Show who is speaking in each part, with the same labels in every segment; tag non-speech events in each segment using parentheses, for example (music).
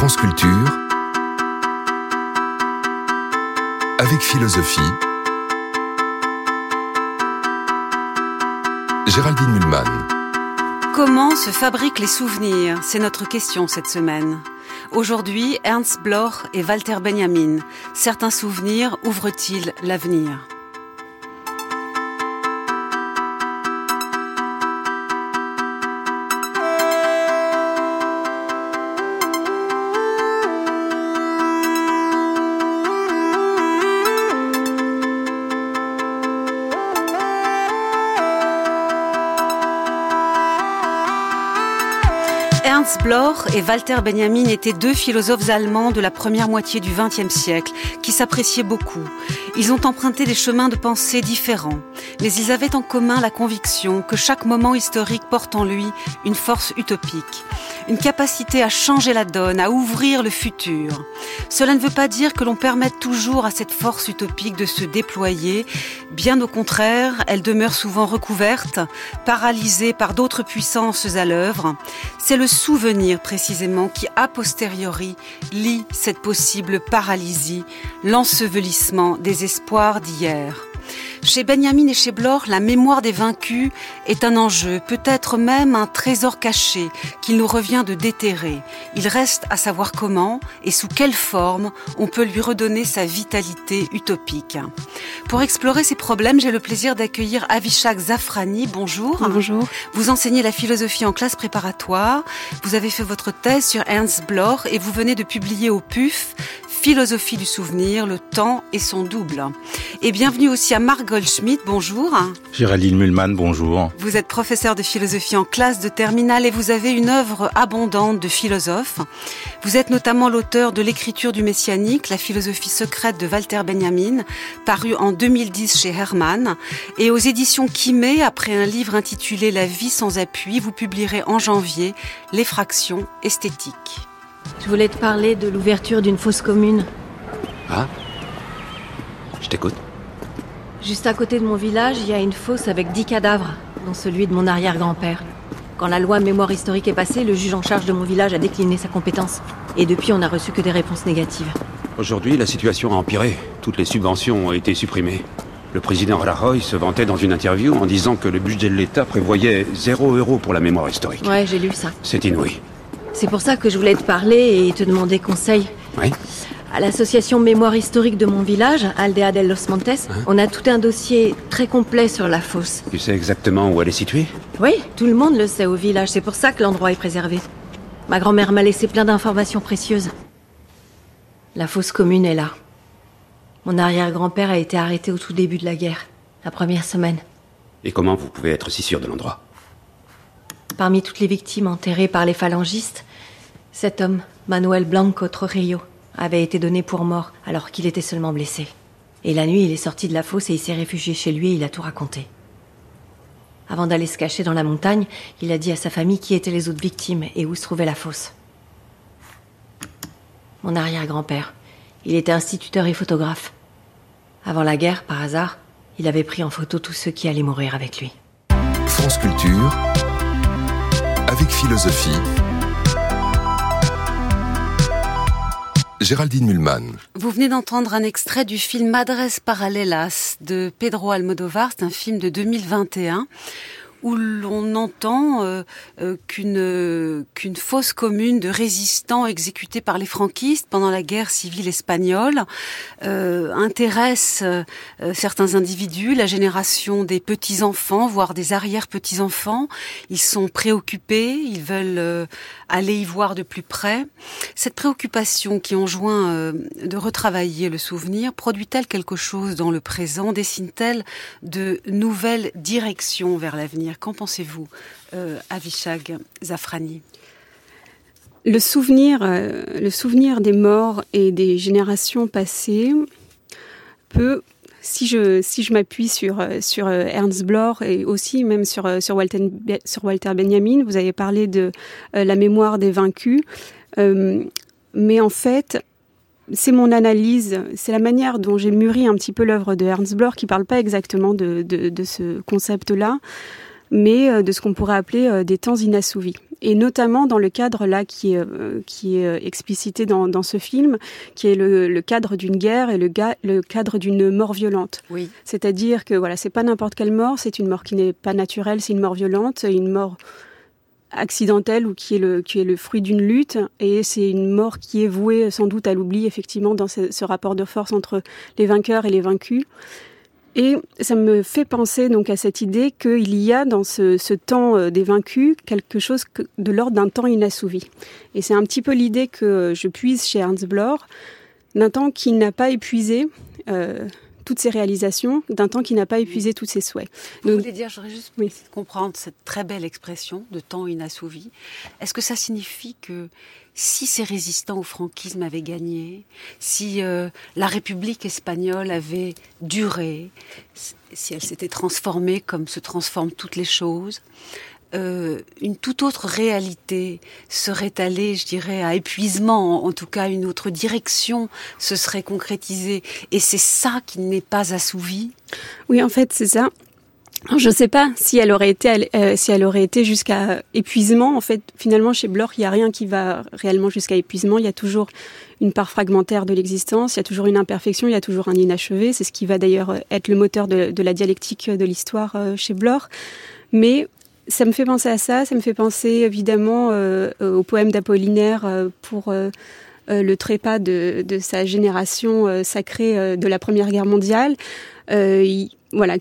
Speaker 1: France avec philosophie, Géraldine Mulman.
Speaker 2: Comment se fabriquent les souvenirs? C'est notre question cette semaine. Aujourd'hui, Ernst Bloch et Walter Benjamin. Certains souvenirs ouvrent-ils l'avenir? Bloch et Walter Benjamin étaient deux philosophes allemands de la première moitié du XXe siècle qui s'appréciaient beaucoup. Ils ont emprunté des chemins de pensée différents, mais ils avaient en commun la conviction que chaque moment historique porte en lui une force utopique, une capacité à changer la donne, à ouvrir le futur. Cela ne veut pas dire que l'on permette toujours à cette force utopique de se déployer, bien au contraire, elle demeure souvent recouverte, paralysée par d'autres puissances à l'œuvre. C'est le souvenir précisément qui, a posteriori, lie cette possible paralysie, l'ensevelissement des espoirs d'hier. Chez Benjamin et chez Bloch, la mémoire des vaincus est un enjeu, peut-être même un trésor caché qu'il nous revient de déterrer. Il reste à savoir comment et sous quelle forme on peut lui redonner sa vitalité utopique. Pour explorer ces problèmes, j'ai le plaisir d'accueillir Avishak Zafrani. Bonjour.
Speaker 3: Bonjour.
Speaker 2: Vous enseignez la philosophie en classe préparatoire. Vous avez fait votre thèse sur Ernst Bloch et vous venez de publier au PUF Philosophie du souvenir, le temps et son double. Et bienvenue aussi à Marc Goldschmidt, bonjour.
Speaker 4: Géraldine Mulman, bonjour.
Speaker 2: Vous êtes professeur de philosophie en classe de terminale et vous avez une œuvre abondante de philosophes. Vous êtes notamment l'auteur de l'écriture du messianique, la philosophie secrète de Walter Benjamin, paru en 2010 chez Hermann. Et aux éditions Kimé, après un livre intitulé La vie sans appui, vous publierez en janvier Les fractions esthétiques.
Speaker 3: Je voulais te parler de l'ouverture d'une fosse commune?
Speaker 5: Ah? Je t'écoute.
Speaker 3: Juste à côté de mon village, il y a une fosse avec dix cadavres, dont celui de mon arrière-grand-père. Quand la loi mémoire historique est passée, le juge en charge de mon village a décliné sa compétence. Et depuis, on n'a reçu que des réponses négatives.
Speaker 5: Aujourd'hui, la situation a empiré. Toutes les subventions ont été supprimées. Le président Rajoy se vantait dans une interview en disant que le budget de l'État prévoyait zéro euro pour la mémoire historique.
Speaker 3: Ouais, j'ai lu ça.
Speaker 5: C'est inouï.
Speaker 3: C'est pour ça que je voulais te parler et te demander conseil.
Speaker 5: Oui
Speaker 3: À l'association Mémoire historique de mon village, Aldea de los Montes, on a tout un dossier très complet sur la fosse.
Speaker 5: Tu sais exactement où elle est située?
Speaker 3: Oui, tout le monde le sait au village, c'est pour ça que l'endroit est préservé. Ma grand-mère m'a laissé plein d'informations précieuses. La fosse commune est là. Mon arrière-grand-père a été arrêté au tout début de la guerre, la première semaine.
Speaker 5: Et comment vous pouvez être si sûr de l'endroit?
Speaker 3: Parmi toutes les victimes enterrées par les phalangistes, cet homme, Manuel Blanco Trujillo, avait été donné pour mort alors qu'il était seulement blessé. Et la nuit, il est sorti de la fosse et il s'est réfugié chez lui et il a tout raconté. Avant d'aller se cacher dans la montagne, il a dit à sa famille qui étaient les autres victimes et où se trouvait la fosse. Mon arrière-grand-père, il était instituteur et photographe. Avant la guerre, par hasard, il avait pris en photo tous ceux qui allaient mourir avec lui.
Speaker 1: France Culture, avec philosophie, Géraldine Mulman.
Speaker 2: Vous venez d'entendre un extrait du film Madres Paralelas de Pedro Almodovar, c'est un film de 2021 où l'on entend euh, euh, qu'une qu'une fosse commune de résistants exécutés par les franquistes pendant la guerre civile espagnole euh, intéresse euh, certains individus, la génération des petits enfants, voire des arrière petits enfants. Ils sont préoccupés, ils veulent euh, aller y voir de plus près. Cette préoccupation qui enjoint euh, de retravailler le souvenir produit-elle quelque chose dans le présent? Dessine-t-elle de nouvelles directions vers l'avenir? Qu'en pensez-vous, euh, Avishag Zafrani?
Speaker 6: Le souvenir, euh, le souvenir des morts et des générations passées peut, si je, si je m'appuie sur, euh, sur euh, Ernst Bloch et aussi même sur, euh, sur, Walter, sur Walter Benjamin, vous avez parlé de la mémoire des vaincus, mais en fait, c'est mon analyse, c'est la manière dont j'ai mûri un petit peu l'œuvre de Ernst Bloch qui parle pas exactement de, de, de ce concept-là, mais de ce qu'on pourrait appeler des temps inassouvis. Et notamment dans le cadre là qui est, qui est explicité dans, dans ce film, qui est le, le cadre d'une guerre et le, ga, le cadre d'une mort violente.
Speaker 2: Oui.
Speaker 6: C'est-à-dire que voilà, c'est pas n'importe quelle mort, c'est une mort qui n'est pas naturelle, c'est une mort violente, une mort accidentelle ou qui est le, qui est le fruit d'une lutte. Et c'est une mort qui est vouée sans doute à l'oubli, effectivement, dans ce, ce, rapport de force entre les vainqueurs et les vaincus. Et ça me fait penser donc à cette idée qu'il y a dans ce, ce, temps des vaincus quelque chose de l'ordre d'un temps inassouvi. Et c'est un petit peu l'idée que je puise chez Ernst Bloch, d'un temps qui n'a pas épuisé. Euh, toutes ses réalisations d'un temps qui n'a pas épuisé tous ses souhaits.
Speaker 2: Donc, Vous voulez dire, j'aurais juste oui. comprendre cette très belle expression de temps inassouvi. Est-ce que ça signifie que si ces résistants au franquisme avaient gagné, si euh, la République espagnole avait duré, si elle s'était transformée comme se transforment toutes les choses, euh, une toute autre réalité serait allée, je dirais, à épuisement, en tout cas une autre direction se serait concrétisée. Et c'est ça qui n'est pas assouvi.
Speaker 6: Oui, en fait, c'est ça. Je ne sais pas si elle aurait été, euh, si elle aurait été jusqu'à épuisement. En fait, finalement, chez Bloch, il n'y a rien qui va réellement jusqu'à épuisement. Il y a toujours une part fragmentaire de l'existence, il y a toujours une imperfection, il y a toujours un inachevé. C'est ce qui va d'ailleurs être le moteur de, la dialectique de l'histoire euh, chez Bloch. Mais ça me fait penser à ça, ça me fait penser évidemment euh, au poème d'Apollinaire euh, pour euh, le trépas de, de, sa génération euh, sacrée de la Première Guerre mondiale. Il, voilà,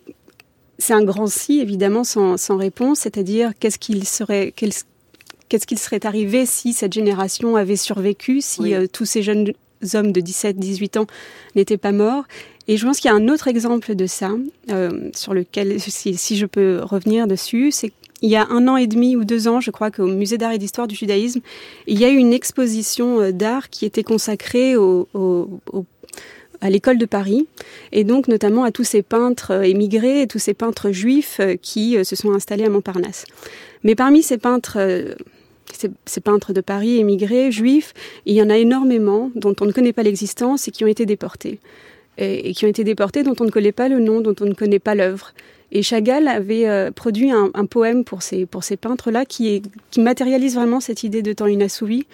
Speaker 6: c'est un grand si évidemment sans, sans réponse, c'est-à-dire qu'est-ce qu'il serait, qu'est-ce qu'il serait arrivé si cette génération avait survécu, si oui. tous ces jeunes hommes de 17-18 ans n'étaient pas morts. Et je pense qu'il y a un autre exemple de ça, euh, sur lequel, si, si, je peux revenir dessus, c'est il y a un an et demi ou deux ans, je crois qu'au Musée d'art et d'histoire du judaïsme, il y a eu une exposition d'art qui était consacrée au, au, au à l'école de Paris, et donc notamment à tous ces peintres émigrés et tous ces peintres juifs qui se sont installés à Montparnasse. Mais parmi ces peintres, ces, peintres de Paris émigrés, juifs, il y en a énormément dont on ne connaît pas l'existence et qui ont été déportés. Et qui ont été déportés dont on ne connaît pas le nom, dont on ne connaît pas l'œuvre. Et Chagall avait euh, produit un, poème pour ces, pour ces peintres-là qui, qui matérialise vraiment cette idée de temps inassouvi,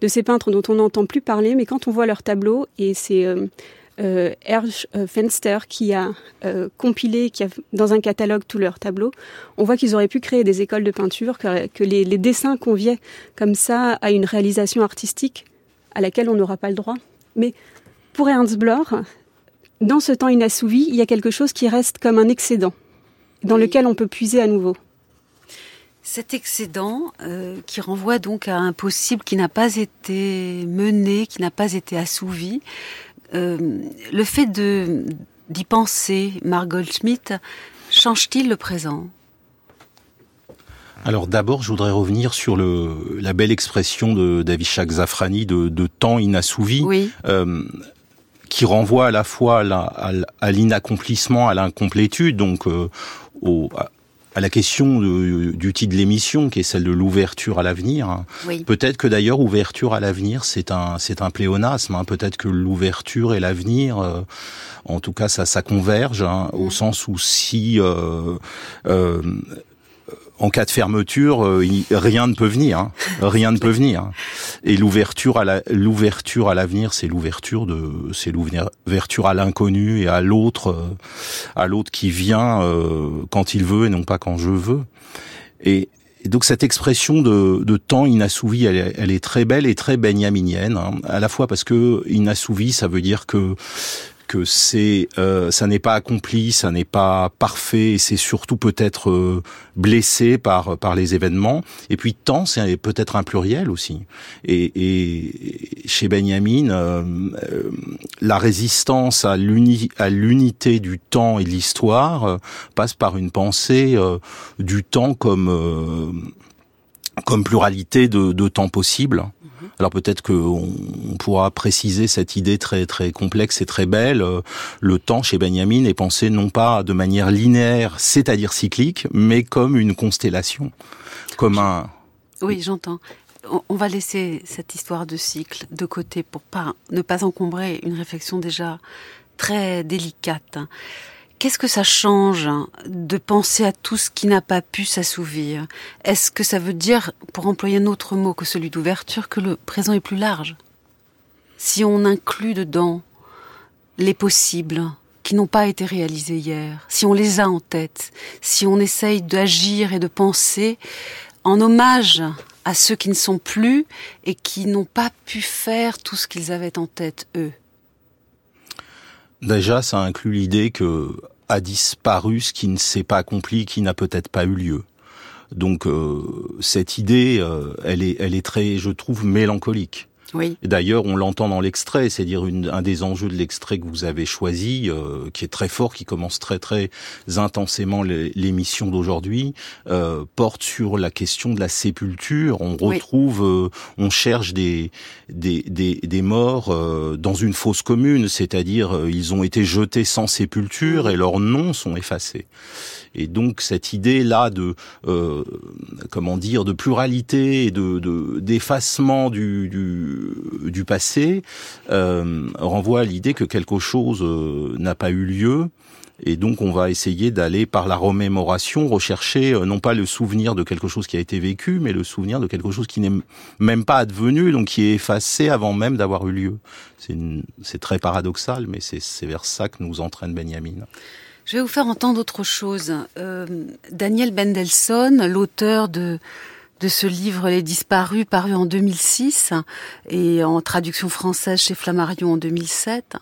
Speaker 6: de ces peintres dont on n'entend plus parler, mais quand on voit leurs tableaux, et c'est euh, euh, Erch Fenster qui a euh, compilé, qui a dans un catalogue tous leurs tableaux, on voit qu'ils auraient pu créer des écoles de peinture, que, les dessins conviaient comme ça à une réalisation artistique à laquelle on n'aura pas le droit. Mais pour Ernst Bloch, dans ce temps inassouvi, il y a quelque chose qui reste comme un excédent dans oui. lequel on peut puiser à nouveau.
Speaker 2: Cet excédent euh, qui renvoie donc à un possible qui n'a pas été mené, qui n'a pas été assouvi, euh, le fait de d'y penser, Mark Goldschmidt, change-t-il le présent?
Speaker 4: Alors d'abord, je voudrais revenir sur le, la belle expression de Davishak Zafrani de, de temps inassouvi.
Speaker 2: Oui.
Speaker 4: Euh, qui renvoie à la fois à l'inaccomplissement, à l'incomplétude, donc euh, au, à la question de, du titre de l'émission, qui est celle de l'ouverture à l'avenir.
Speaker 2: Oui.
Speaker 4: Peut-être que d'ailleurs, ouverture à l'avenir, c'est un, c'est un pléonasme. Hein. Peut-être que l'ouverture et l'avenir, euh, en tout cas, ça, ça converge, hein, mmh. au sens où si euh, euh, en cas de fermeture, euh, rien ne peut venir. Hein. Rien ne peut venir. Et l'ouverture à l'ouverture à l'avenir, c'est l'ouverture de, c'est l'ouverture à l'inconnu et à l'autre, euh, à l'autre qui vient euh, quand il veut et non pas quand je veux. Et, donc cette expression de, temps inassouvi, elle, elle, est très belle et très benjaminienne, hein, à la fois parce que inassouvi, ça veut dire que que c'est euh, ça n'est pas accompli, ça n'est pas parfait, et c'est surtout peut-être euh, blessé par par les événements. Et puis temps, c'est peut-être un pluriel aussi. Et, et chez Benjamin, euh, la résistance à l'uni à l'unité du temps et de l'histoire euh, passe par une pensée euh, du temps comme comme pluralité de, de temps possible. Alors peut-être qu'on on pourra préciser cette idée très très complexe et très belle. Le temps chez Benjamin est pensé non pas de manière linéaire, c'est-à-dire cyclique, mais comme une constellation, comme un.
Speaker 2: Oui, j'entends. On va laisser cette histoire de cycle de côté pour pas ne pas encombrer une réflexion déjà très délicate. Qu'est-ce que ça change de penser à tout ce qui n'a pas pu s'assouvir? Est-ce que ça veut dire, pour employer un autre mot que celui d'ouverture, que le présent est plus large? Si on inclut dedans les possibles qui n'ont pas été réalisés hier, si on les a en tête, si on essaye d'agir et de penser en hommage à ceux qui ne sont plus et qui n'ont pas pu faire tout ce qu'ils avaient en tête, eux?
Speaker 4: Déjà, ça inclut l'idée que a disparu ce qui ne s'est pas accompli, qui n'a peut-être pas eu lieu. Donc euh, cette idée, euh, elle est, elle est très, je trouve, mélancolique.
Speaker 2: Oui.
Speaker 4: D'ailleurs, on l'entend dans l'extrait, c'est-à-dire un des enjeux de l'extrait que vous avez choisi, euh, qui est très fort, qui commence très très intensément l'émission d'aujourd'hui, euh, porte sur la question de la sépulture. On retrouve, euh, on cherche des des, des, des morts euh, dans une fosse commune, c'est-à-dire ils ont été jetés sans sépulture et leurs noms sont effacés. Et donc cette idée là de euh, comment dire de pluralité et de d'effacement du, du, du passé euh, renvoie à l'idée que quelque chose euh, n'a pas eu lieu. Et donc on va essayer d'aller par la remémoration rechercher euh, non pas le souvenir de quelque chose qui a été vécu, mais le souvenir de quelque chose qui n'est même pas advenu, donc qui est effacé avant même d'avoir eu lieu. C'est très paradoxal, mais c'est vers ça que nous entraîne Benjamin.
Speaker 2: Je vais vous faire entendre autre chose. Euh, Daniel Bendelson, l'auteur de de ce livre Les Disparus, paru en 2006 et en traduction française chez Flammarion en 2007.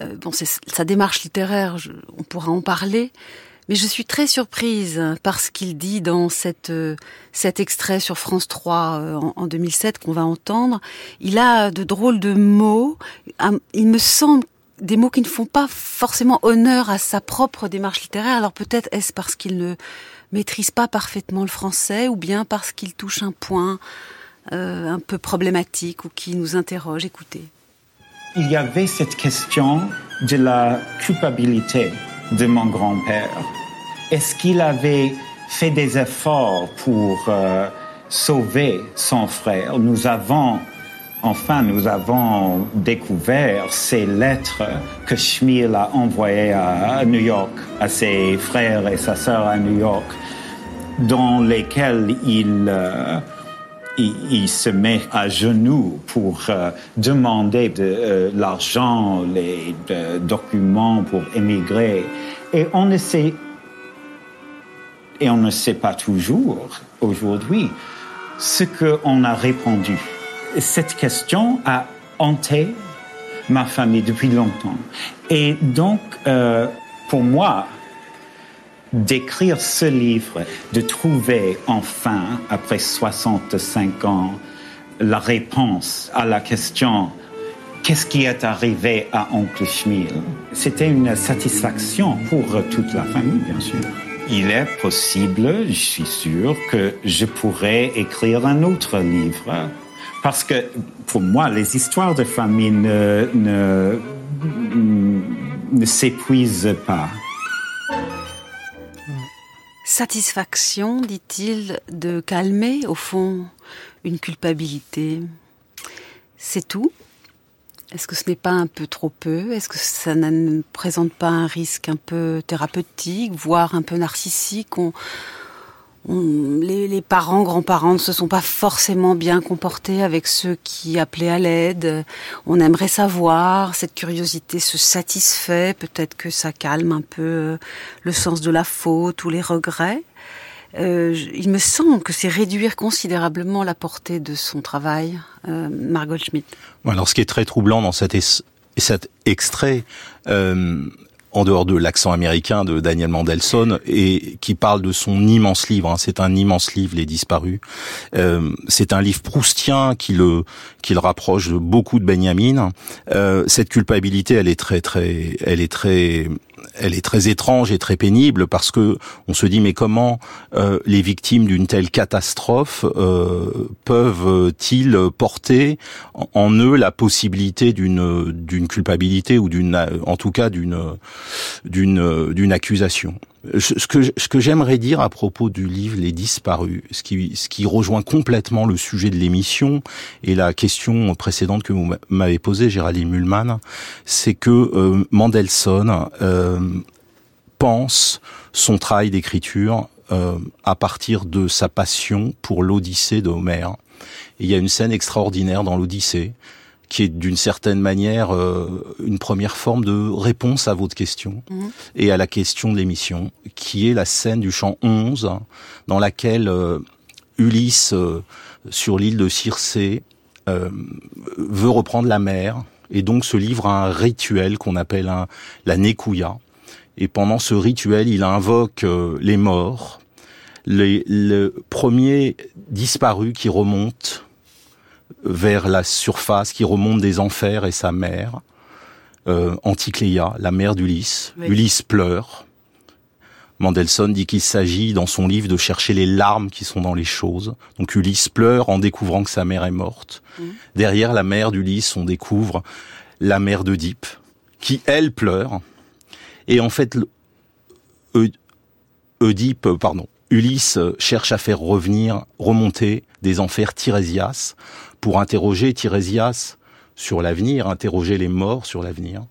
Speaker 2: Euh, bon, c'est sa démarche littéraire, on pourra en parler, mais je suis très surprise par ce qu'il dit dans cette, euh, cet extrait sur France 3 euh, en, en 2007 qu'on va entendre. Il a de drôles de mots. Il me semble des mots qui ne font pas forcément honneur à sa propre démarche littéraire. Alors peut-être est-ce parce qu'il ne maîtrise pas parfaitement le français ou bien parce qu'il touche un point euh, un peu problématique ou qui nous interroge. Écoutez.
Speaker 7: Il y avait cette question de la culpabilité de mon grand-père. Est-ce qu'il avait fait des efforts pour euh, sauver son frère? Nous avons Enfin, nous avons découvert ces lettres que Schmiel a envoyées à New York, à ses frères et sa sœur à New York, dans lesquelles il, euh, se met à genoux pour euh, demander de euh, l'argent, les documents pour émigrer. Et on ne sait, et on ne sait pas toujours aujourd'hui ce qu'on a répondu cette question a hanté ma famille depuis longtemps. Et donc, euh, pour moi, d'écrire ce livre, de trouver enfin, après 65 ans, la réponse à la question qu'est-ce qui est arrivé à Oncle Schmiel, c'était une satisfaction pour toute la famille, bien sûr. Il est possible, je suis sûr, que je pourrais écrire un autre livre parce que pour moi, les histoires de famille ne, ne, ne s'épuisent pas.
Speaker 2: Satisfaction, dit-il, de calmer au fond une culpabilité. C'est tout Est-ce que ce n'est pas un peu trop peu? Est-ce que ça ne présente pas un risque un peu thérapeutique, voire un peu narcissique? Les, les, parents, grands-parents ne se sont pas forcément bien comportés avec ceux qui appelaient à l'aide. On aimerait savoir, cette curiosité se satisfait, peut-être que ça calme un peu euh, le sens de la faute ou les regrets. Euh, il me semble que c'est réduire considérablement la portée de son travail, euh, Margot Schmidt.
Speaker 4: Alors, ce qui est très troublant dans cet, cet extrait, euh, en dehors de l'accent américain de Daniel Mandelson et qui parle de son immense livre. Hein. C'est un immense livre, Les Disparus. Euh, c'est un livre proustien qui le qui le rapproche beaucoup de Benjamin. Euh, cette culpabilité, elle est très très, elle est très elle est très étrange et très pénible parce que on se dit mais comment euh, les victimes d'une telle catastrophe euh, peuvent-ils porter en, eux la possibilité d'une d'une culpabilité ou d'une en tout cas d'une d'une d'une accusation? Ce que, ce que j'aimerais dire à propos du livre Les Disparus, ce qui, ce qui rejoint complètement le sujet de l'émission et la question précédente que vous m'avez posée, Géraldine Mulman, c'est que euh, Mendelssohn euh, pense son travail d'écriture euh, à partir de sa passion pour l'Odyssée de Homère. il y a une scène extraordinaire dans l'Odyssée qui est d'une certaine manière euh, une première forme de réponse à votre question mhm. et à la question de l'émission, qui est la scène du chant 11, dans laquelle euh, Ulysse, sur l'île de Circé, veut reprendre la mer et donc se livre à un rituel qu'on appelle un, la Nekouya. Et pendant ce rituel, il invoque les morts les, le premier disparu qui remonte vers la surface, qui remonte des enfers et sa mère, euh, Anticléa, la mère d'Ulysse. Ulysse pleure. Mendelssohn dit qu'il s'agit dans son livre de chercher les larmes qui sont dans les choses. Donc Ulysse pleure en découvrant que sa mère est morte. Mmh. Derrière la mère d'Ulysse, on découvre la mère d'Oedipe, qui elle pleure. Et en fait, Oedipe, pardon, Ulysse cherche à faire revenir, remonter des enfers Tirésias pour interroger Tirésias sur l'avenir, interroger les morts sur l'avenir.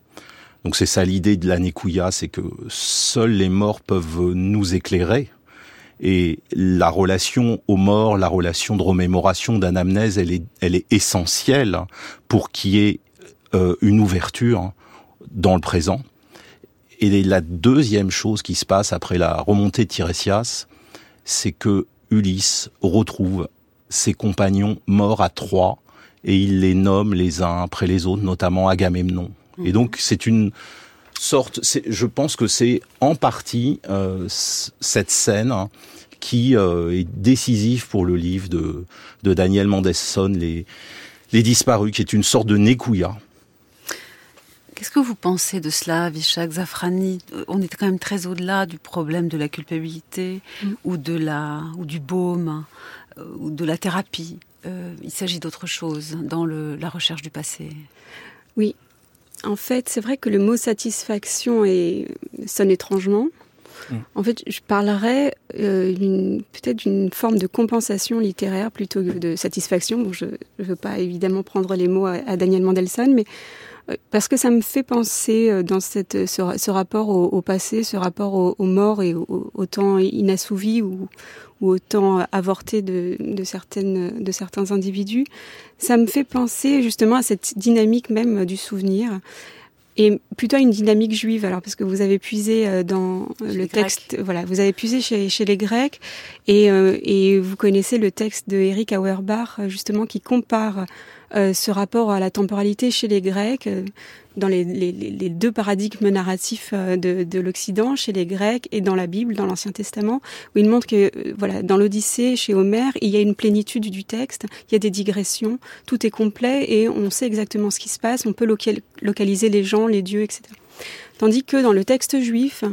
Speaker 4: Donc c'est ça l'idée de la Nekouya, c'est que seuls les morts peuvent nous éclairer. Et la relation aux morts, la relation de remémoration, d'anamnèse, elle est, elle est essentielle pour qu'il y ait euh, une ouverture dans le présent. Et la deuxième chose qui se passe après la remontée de Tirésias, c'est que Ulysse retrouve ses compagnons morts à Troie et il les nomme les uns après les autres, notamment Agamemnon. Et mhm. donc c'est une sorte, je pense que c'est en partie euh, cette scène qui euh, est décisive pour le livre de, de Daniel Mendelssohn, les, les disparus, qui est une sorte de Nekouya.
Speaker 2: Qu'est-ce que vous pensez de cela, Vishak Zafrani? On est quand même très au-delà du problème de la culpabilité mm. ou de la ou du baume euh, ou de la thérapie. Euh, il s'agit d'autre chose dans le, la recherche du passé.
Speaker 6: Oui, en fait, c'est vrai que le mot satisfaction est, sonne étrangement. Mm. En fait, je parlerais euh, peut-être d'une forme de compensation littéraire plutôt que de satisfaction. Bon, je ne veux pas évidemment prendre les mots à Daniel Mendelssohn, mais euh, parce que ça me fait penser euh, dans cette, ce, rapport au, passé, ce rapport aux morts et au, temps inassouvi ou, ou au temps avorté de, de, certaines, de certains individus. Ça me fait penser justement à cette dynamique même du souvenir et plutôt à une dynamique juive. Alors parce que vous avez puisé euh, dans le texte, voilà, vous avez puisé chez, chez les Grecs et, et vous connaissez le texte de Eric Auerbach justement qui compare euh, ce rapport à la temporalité chez les Grecs, euh, dans les, les, les, deux paradigmes narratifs euh, de, de l'Occident, chez les Grecs et dans la Bible, dans l'Ancien Testament, où il montre que, voilà, dans l'Odyssée, chez Homère, il y a une plénitude du texte, il y a des digressions, tout est complet et on sait exactement ce qui se passe, on peut localiser les gens, les dieux, etc. Tandis que dans le texte juif,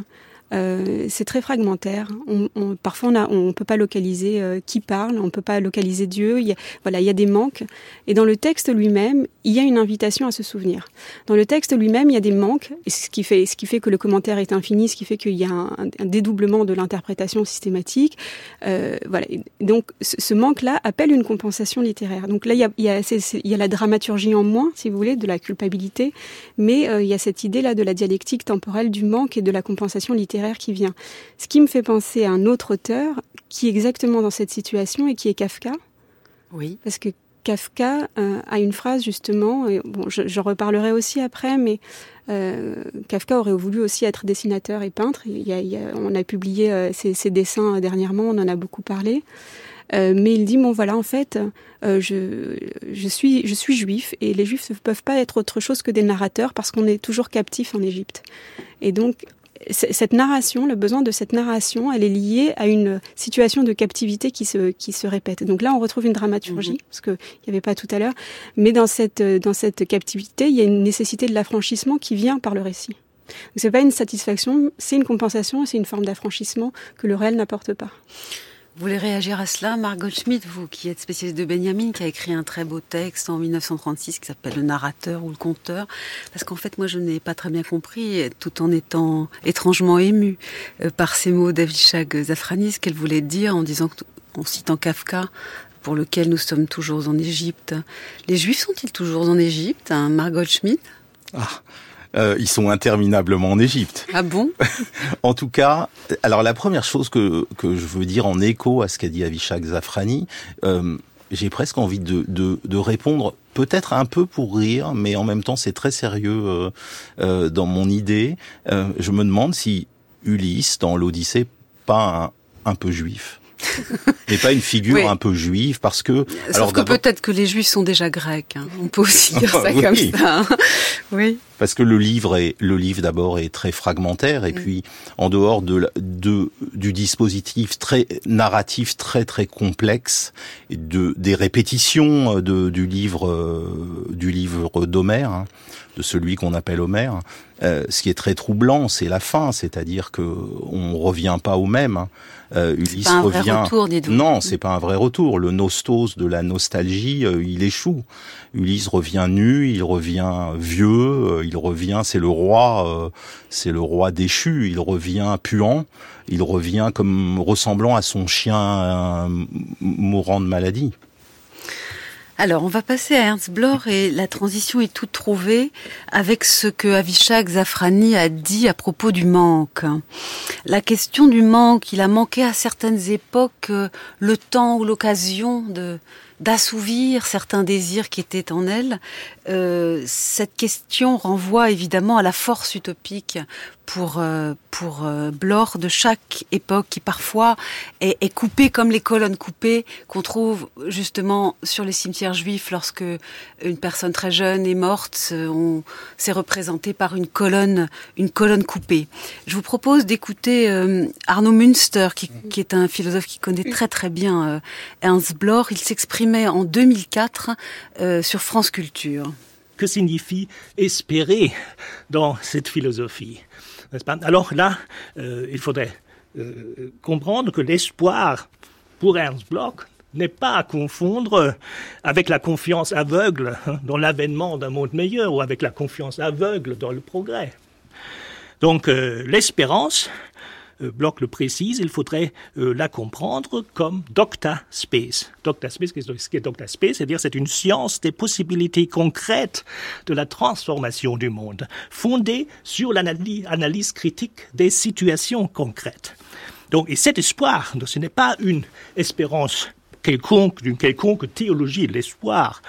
Speaker 6: euh, c'est très fragmentaire. On, on, parfois, on ne on peut pas localiser euh, qui parle, on peut pas localiser Dieu. Il y a, voilà, il y a des manques. Et dans le texte lui-même, il y a une invitation à se souvenir. Dans le texte lui-même, il y a des manques, ce qui fait, ce qui fait que le commentaire est infini, ce qui fait qu'il y a un, un, dédoublement de l'interprétation systématique. Euh, voilà. Donc, ce, manque-là appelle une compensation littéraire. Donc là, il y a, il y a, il y a la dramaturgie en moins, si vous voulez, de la culpabilité, mais euh, il y a cette idée-là de la dialectique temporelle du manque et de la compensation littéraire qui vient. Ce qui me fait penser à un autre auteur qui est exactement dans cette situation et qui est Kafka.
Speaker 2: Oui.
Speaker 6: Parce que Kafka euh, a une phrase justement, et bon, j'en reparlerai aussi après, mais euh, Kafka aurait voulu aussi être dessinateur et peintre. Il y a, on a publié euh, ses, dessins dernièrement, on en a beaucoup parlé. mais il dit bon voilà en fait je, je suis je suis juif et les juifs ne peuvent pas être autre chose que des narrateurs parce qu'on est toujours captif en Égypte et donc cette narration, le besoin de cette narration, elle est liée à une situation de captivité qui se, qui se répète. Donc là, on retrouve une dramaturgie, mhm. parce qu'il n'y avait pas tout à l'heure, mais dans cette, dans cette captivité, il y a une nécessité de l'affranchissement qui vient par le récit. Ce n'est pas une satisfaction, c'est une compensation, c'est une forme d'affranchissement que le réel n'apporte pas.
Speaker 2: Vous voulez réagir à cela, Margot Schmidt, vous qui êtes spécialiste de Benjamin, qui a écrit un très beau texte en 1936 qui s'appelle Le narrateur ou le conteur, parce qu'en fait moi je n'ai pas très bien compris, tout en étant étrangement ému euh, par ces mots d'Avishag Zafranis, qu'elle voulait dire en disant, en citant Kafka, pour lequel nous sommes toujours en Égypte. Les Juifs sont-ils toujours en Égypte, hein, Margot Schmidt
Speaker 4: ah. Euh, ils sont interminablement en Égypte.
Speaker 2: Ah bon? (laughs)
Speaker 4: En tout cas, alors la première chose que, que je veux dire en écho à ce qu'a dit Avishag Zafrani, euh, j'ai presque envie de, de, de répondre peut-être un peu pour rire, mais en même temps c'est très sérieux euh, euh, dans mon idée. Euh, je me demande si Ulysse dans l'Odyssée pas un, un peu juif. (laughs) mais pas une figure
Speaker 2: Oui.
Speaker 4: un peu juive parce que
Speaker 2: Sauf que
Speaker 4: d'abord-
Speaker 2: peut-être que les juifs sont déjà grecs. hein. On peut aussi dire ça
Speaker 4: Oui.
Speaker 2: comme ça. hein. Oui.
Speaker 4: Parce que le livre est le livre d'abord est très fragmentaire et
Speaker 2: Mm.
Speaker 4: puis en dehors de, de du dispositif très narratif très très complexe de des répétitions euh, de, du livre euh, du livre d'Homère hein, de celui qu'on appelle Homère euh, ce qui est très troublant c'est la fin c'est-à-dire que on revient pas au même hein. Euh, Ulysse
Speaker 2: Pas un vrai
Speaker 4: revient
Speaker 2: retour, dites-vous.
Speaker 4: non c'est pas un vrai retour le nostos de la nostalgie euh, il échoue Ulysse revient nu, il revient vieux, euh, il revient, c'est le roi, euh, c'est le roi déchu, il revient puant, il revient comme ressemblant à son chien mourant de maladie.
Speaker 2: Alors, on va passer à Ernst Bloch et la transition est toute trouvée avec ce que Avishag Zafrani a dit à propos du manque. La question du manque, il a manqué à certaines époques euh, le temps ou l'occasion de d'assouvir certains désirs qui étaient en elle. Euh, cette question renvoie évidemment à la force utopique pour euh, pour euh, de chaque époque qui parfois est, est coupée comme les colonnes coupées qu'on trouve justement sur les cimetières juifs lorsque une personne très jeune est morte, euh, on c'est représenté par une colonne une colonne coupée. Je vous propose d'écouter euh, Arnaud Münster qui, qui est un philosophe qui connaît très très bien euh, Ernst Bloch. Il en 2004 euh, sur France Culture.
Speaker 8: que signifie espérer dans cette philosophie Alors là, euh, il faudrait euh, comprendre que l'espoir pour Ernst Bloch n'est pas à confondre avec la confiance aveugle hein, dans l'avènement d'un monde meilleur ou avec la confiance aveugle dans le progrès. Donc l'espérance, Bloch le précise, il faudrait euh, la comprendre comme docta space. Docta space, qu'est-ce qu'est docta space C'est-à-dire c'est une science des possibilités concrètes de la transformation du monde, fondée sur l'analyse analyse critique des situations concrètes. Donc, et cet espoir, ce n'est pas une espérance quelconque, d'une quelconque théologie, l'espoir,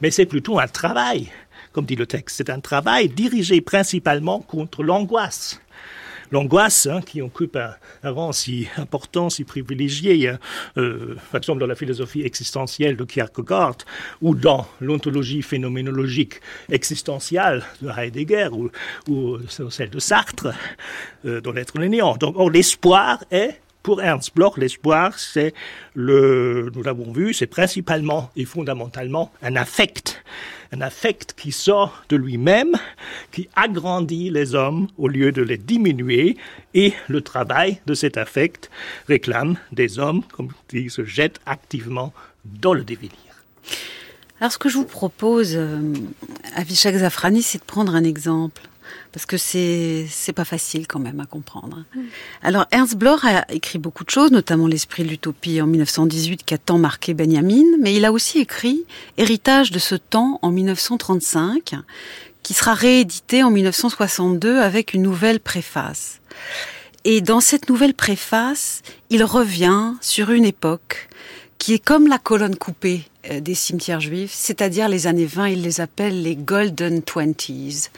Speaker 8: mais c'est plutôt un travail, comme dit le texte. C'est un travail dirigé principalement contre l'angoisse. L'angoisse, hein, qui occupe un, rang si important, si privilégié, hein, euh, par exemple dans la philosophie existentielle de Kierkegaard, ou dans l'ontologie phénoménologique existentielle de Heidegger, ou, celle de Sartre, euh, dans l'être néant. Donc, l'espoir est pour Ernst Bloch, l'espoir, c'est le, nous l'avons vu, c'est principalement et fondamentalement un affect, un affect qui sort de lui-même, qui agrandit les hommes au lieu de les diminuer, et le travail de cet affect réclame des hommes, comme qui se jettent activement dans le dévenir.
Speaker 2: Alors, ce que je vous propose, euh, Avishag Zafrani, c'est de prendre un exemple. Parce que c'est c'est pas facile quand même à comprendre. Alors Ernst Bloch a écrit beaucoup de choses, notamment l'esprit de l'utopie en 1918 qui a tant marqué Benjamin, mais il a aussi écrit Héritage de ce temps en 1935, qui sera réédité en 1962 avec une nouvelle préface. Et dans cette nouvelle préface, il revient sur une époque qui est comme la colonne coupée euh, des cimetières juifs, c'est-à-dire les années 20, il les appelle les Golden Twenties.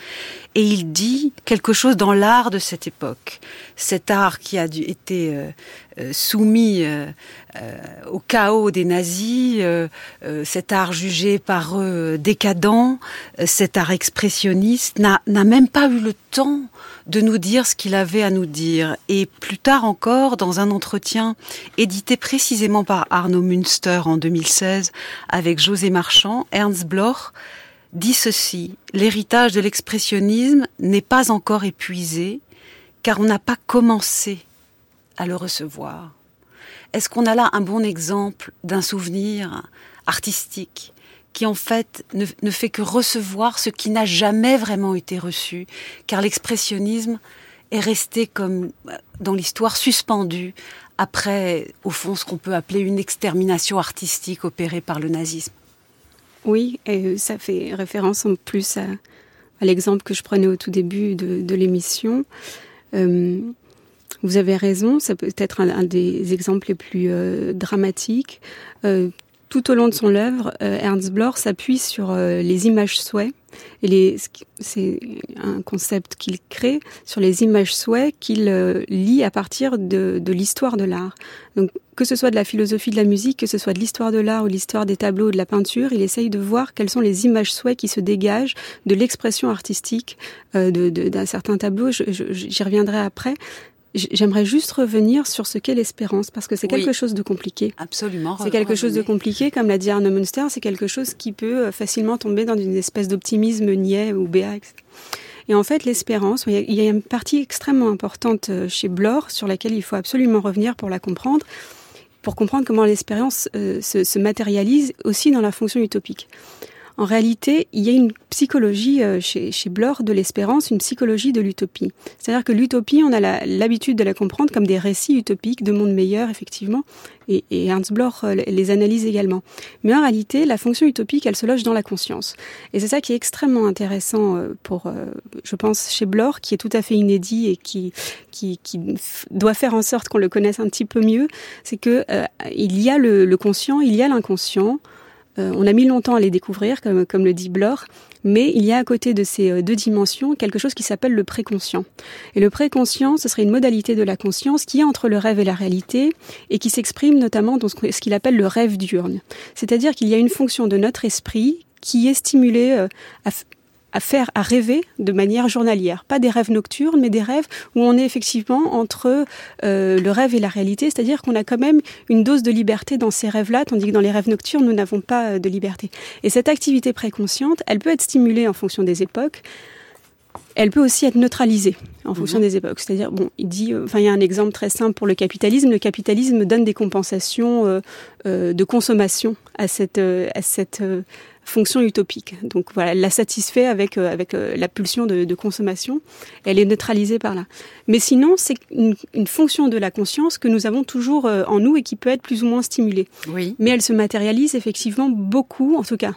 Speaker 2: Et il dit quelque chose dans l'art de cette époque, cet art qui a été euh, euh, soumis au chaos des nazis, cet art jugé par eux décadent, cet art expressionniste, n'a même pas eu le temps de nous dire ce qu'il avait à nous dire. Et plus tard encore, dans un entretien édité précisément par Arnaud Münster en 2016 avec José Marchand, Ernst Bloch dit ceci, l'héritage de l'expressionnisme n'est pas encore épuisé car on n'a pas commencé à le recevoir. Est-ce qu'on a là un bon exemple d'un souvenir artistique? Qui en fait ne, ne, fait que recevoir ce qui n'a jamais vraiment été reçu, car l'expressionnisme est resté comme dans l'histoire suspendu après, au fond, ce qu'on peut appeler une extermination artistique opérée par le nazisme.
Speaker 6: Oui, et ça fait référence en plus à l'exemple que je prenais au tout début de, l'émission. Euh, vous avez raison, ça peut être un, des exemples les plus euh, dramatiques. Euh, tout au long de son œuvre, Ernst Bloch s'appuie sur les images souhaits. Et c'est un concept qu'il crée sur les images souhaits qu'il lit à partir de, l'histoire de l'art. Donc que ce soit de la philosophie de la musique, que ce soit de l'histoire de l'art ou l'histoire des tableaux ou de la peinture, il essaye de voir quelles sont les images souhaits qui se dégagent de l'expression artistique euh, d'un certain tableau. J'y reviendrai après. J'aimerais juste revenir sur ce qu'est l'espérance, parce que c'est quelque chose de compliqué.
Speaker 2: Absolument.
Speaker 6: C'est quelque chose de compliqué, comme l'a dit Arnaud Munster, c'est quelque chose qui peut euh, facilement tomber dans une espèce d'optimisme niais ou béat. Et en fait, l'espérance, il y a une partie extrêmement importante euh, chez Blore sur laquelle il faut absolument revenir pour la comprendre pour comprendre comment l'expérience euh, se, se, matérialise aussi dans la fonction utopique. En réalité, il y a une psychologie euh, chez, chez Blore de l'espérance, une psychologie de l'utopie. C'est-à-dire que l'utopie, on a l'habitude de la comprendre comme des récits utopiques de mondes meilleurs, effectivement, et, et Ernst Bloch euh, les analyse également. Mais en réalité, la fonction utopique, elle se loge dans la conscience. Et c'est ça qui est extrêmement intéressant euh, pour, je pense, chez Bloch, qui est tout à fait inédit et qui, qui, qui doit faire en sorte qu'on le connaisse un petit peu mieux, c'est que il y a le, le conscient, il y a l'inconscient. Euh, on a mis longtemps à les découvrir, comme, le dit Blore, mais il y a à côté de ces euh, deux dimensions quelque chose qui s'appelle le préconscient. Et le préconscient, ce serait une modalité de la conscience qui est entre le rêve et la réalité et qui s'exprime notamment dans ce qu'il appelle le rêve diurne. C'est-à-dire qu'il y a une fonction de notre esprit qui est stimulée euh, à, à faire, à rêver de manière journalière. Pas des rêves nocturnes, mais des rêves où on est effectivement entre euh, le rêve et la réalité, c'est-à-dire qu'on a quand même une dose de liberté dans ces rêves-là, tandis que dans les rêves nocturnes, nous n'avons pas euh, de liberté. Et cette activité préconsciente, elle peut être stimulée en fonction des époques. Elle peut aussi être neutralisée en fonction mhm. des époques. C'est-à-dire, bon, il dit, euh, enfin, il y a un exemple très simple pour le capitalisme. Le capitalisme donne des compensations de consommation à cette, à cette fonction utopique. Donc voilà, elle la satisfait avec, euh, avec euh, la pulsion de, de, consommation. Elle est neutralisée par là. Mais sinon, c'est une, une, fonction de la conscience que nous avons toujours euh, en nous et qui peut être plus ou moins stimulée.
Speaker 2: Oui.
Speaker 6: Mais elle se matérialise effectivement beaucoup, en tout cas.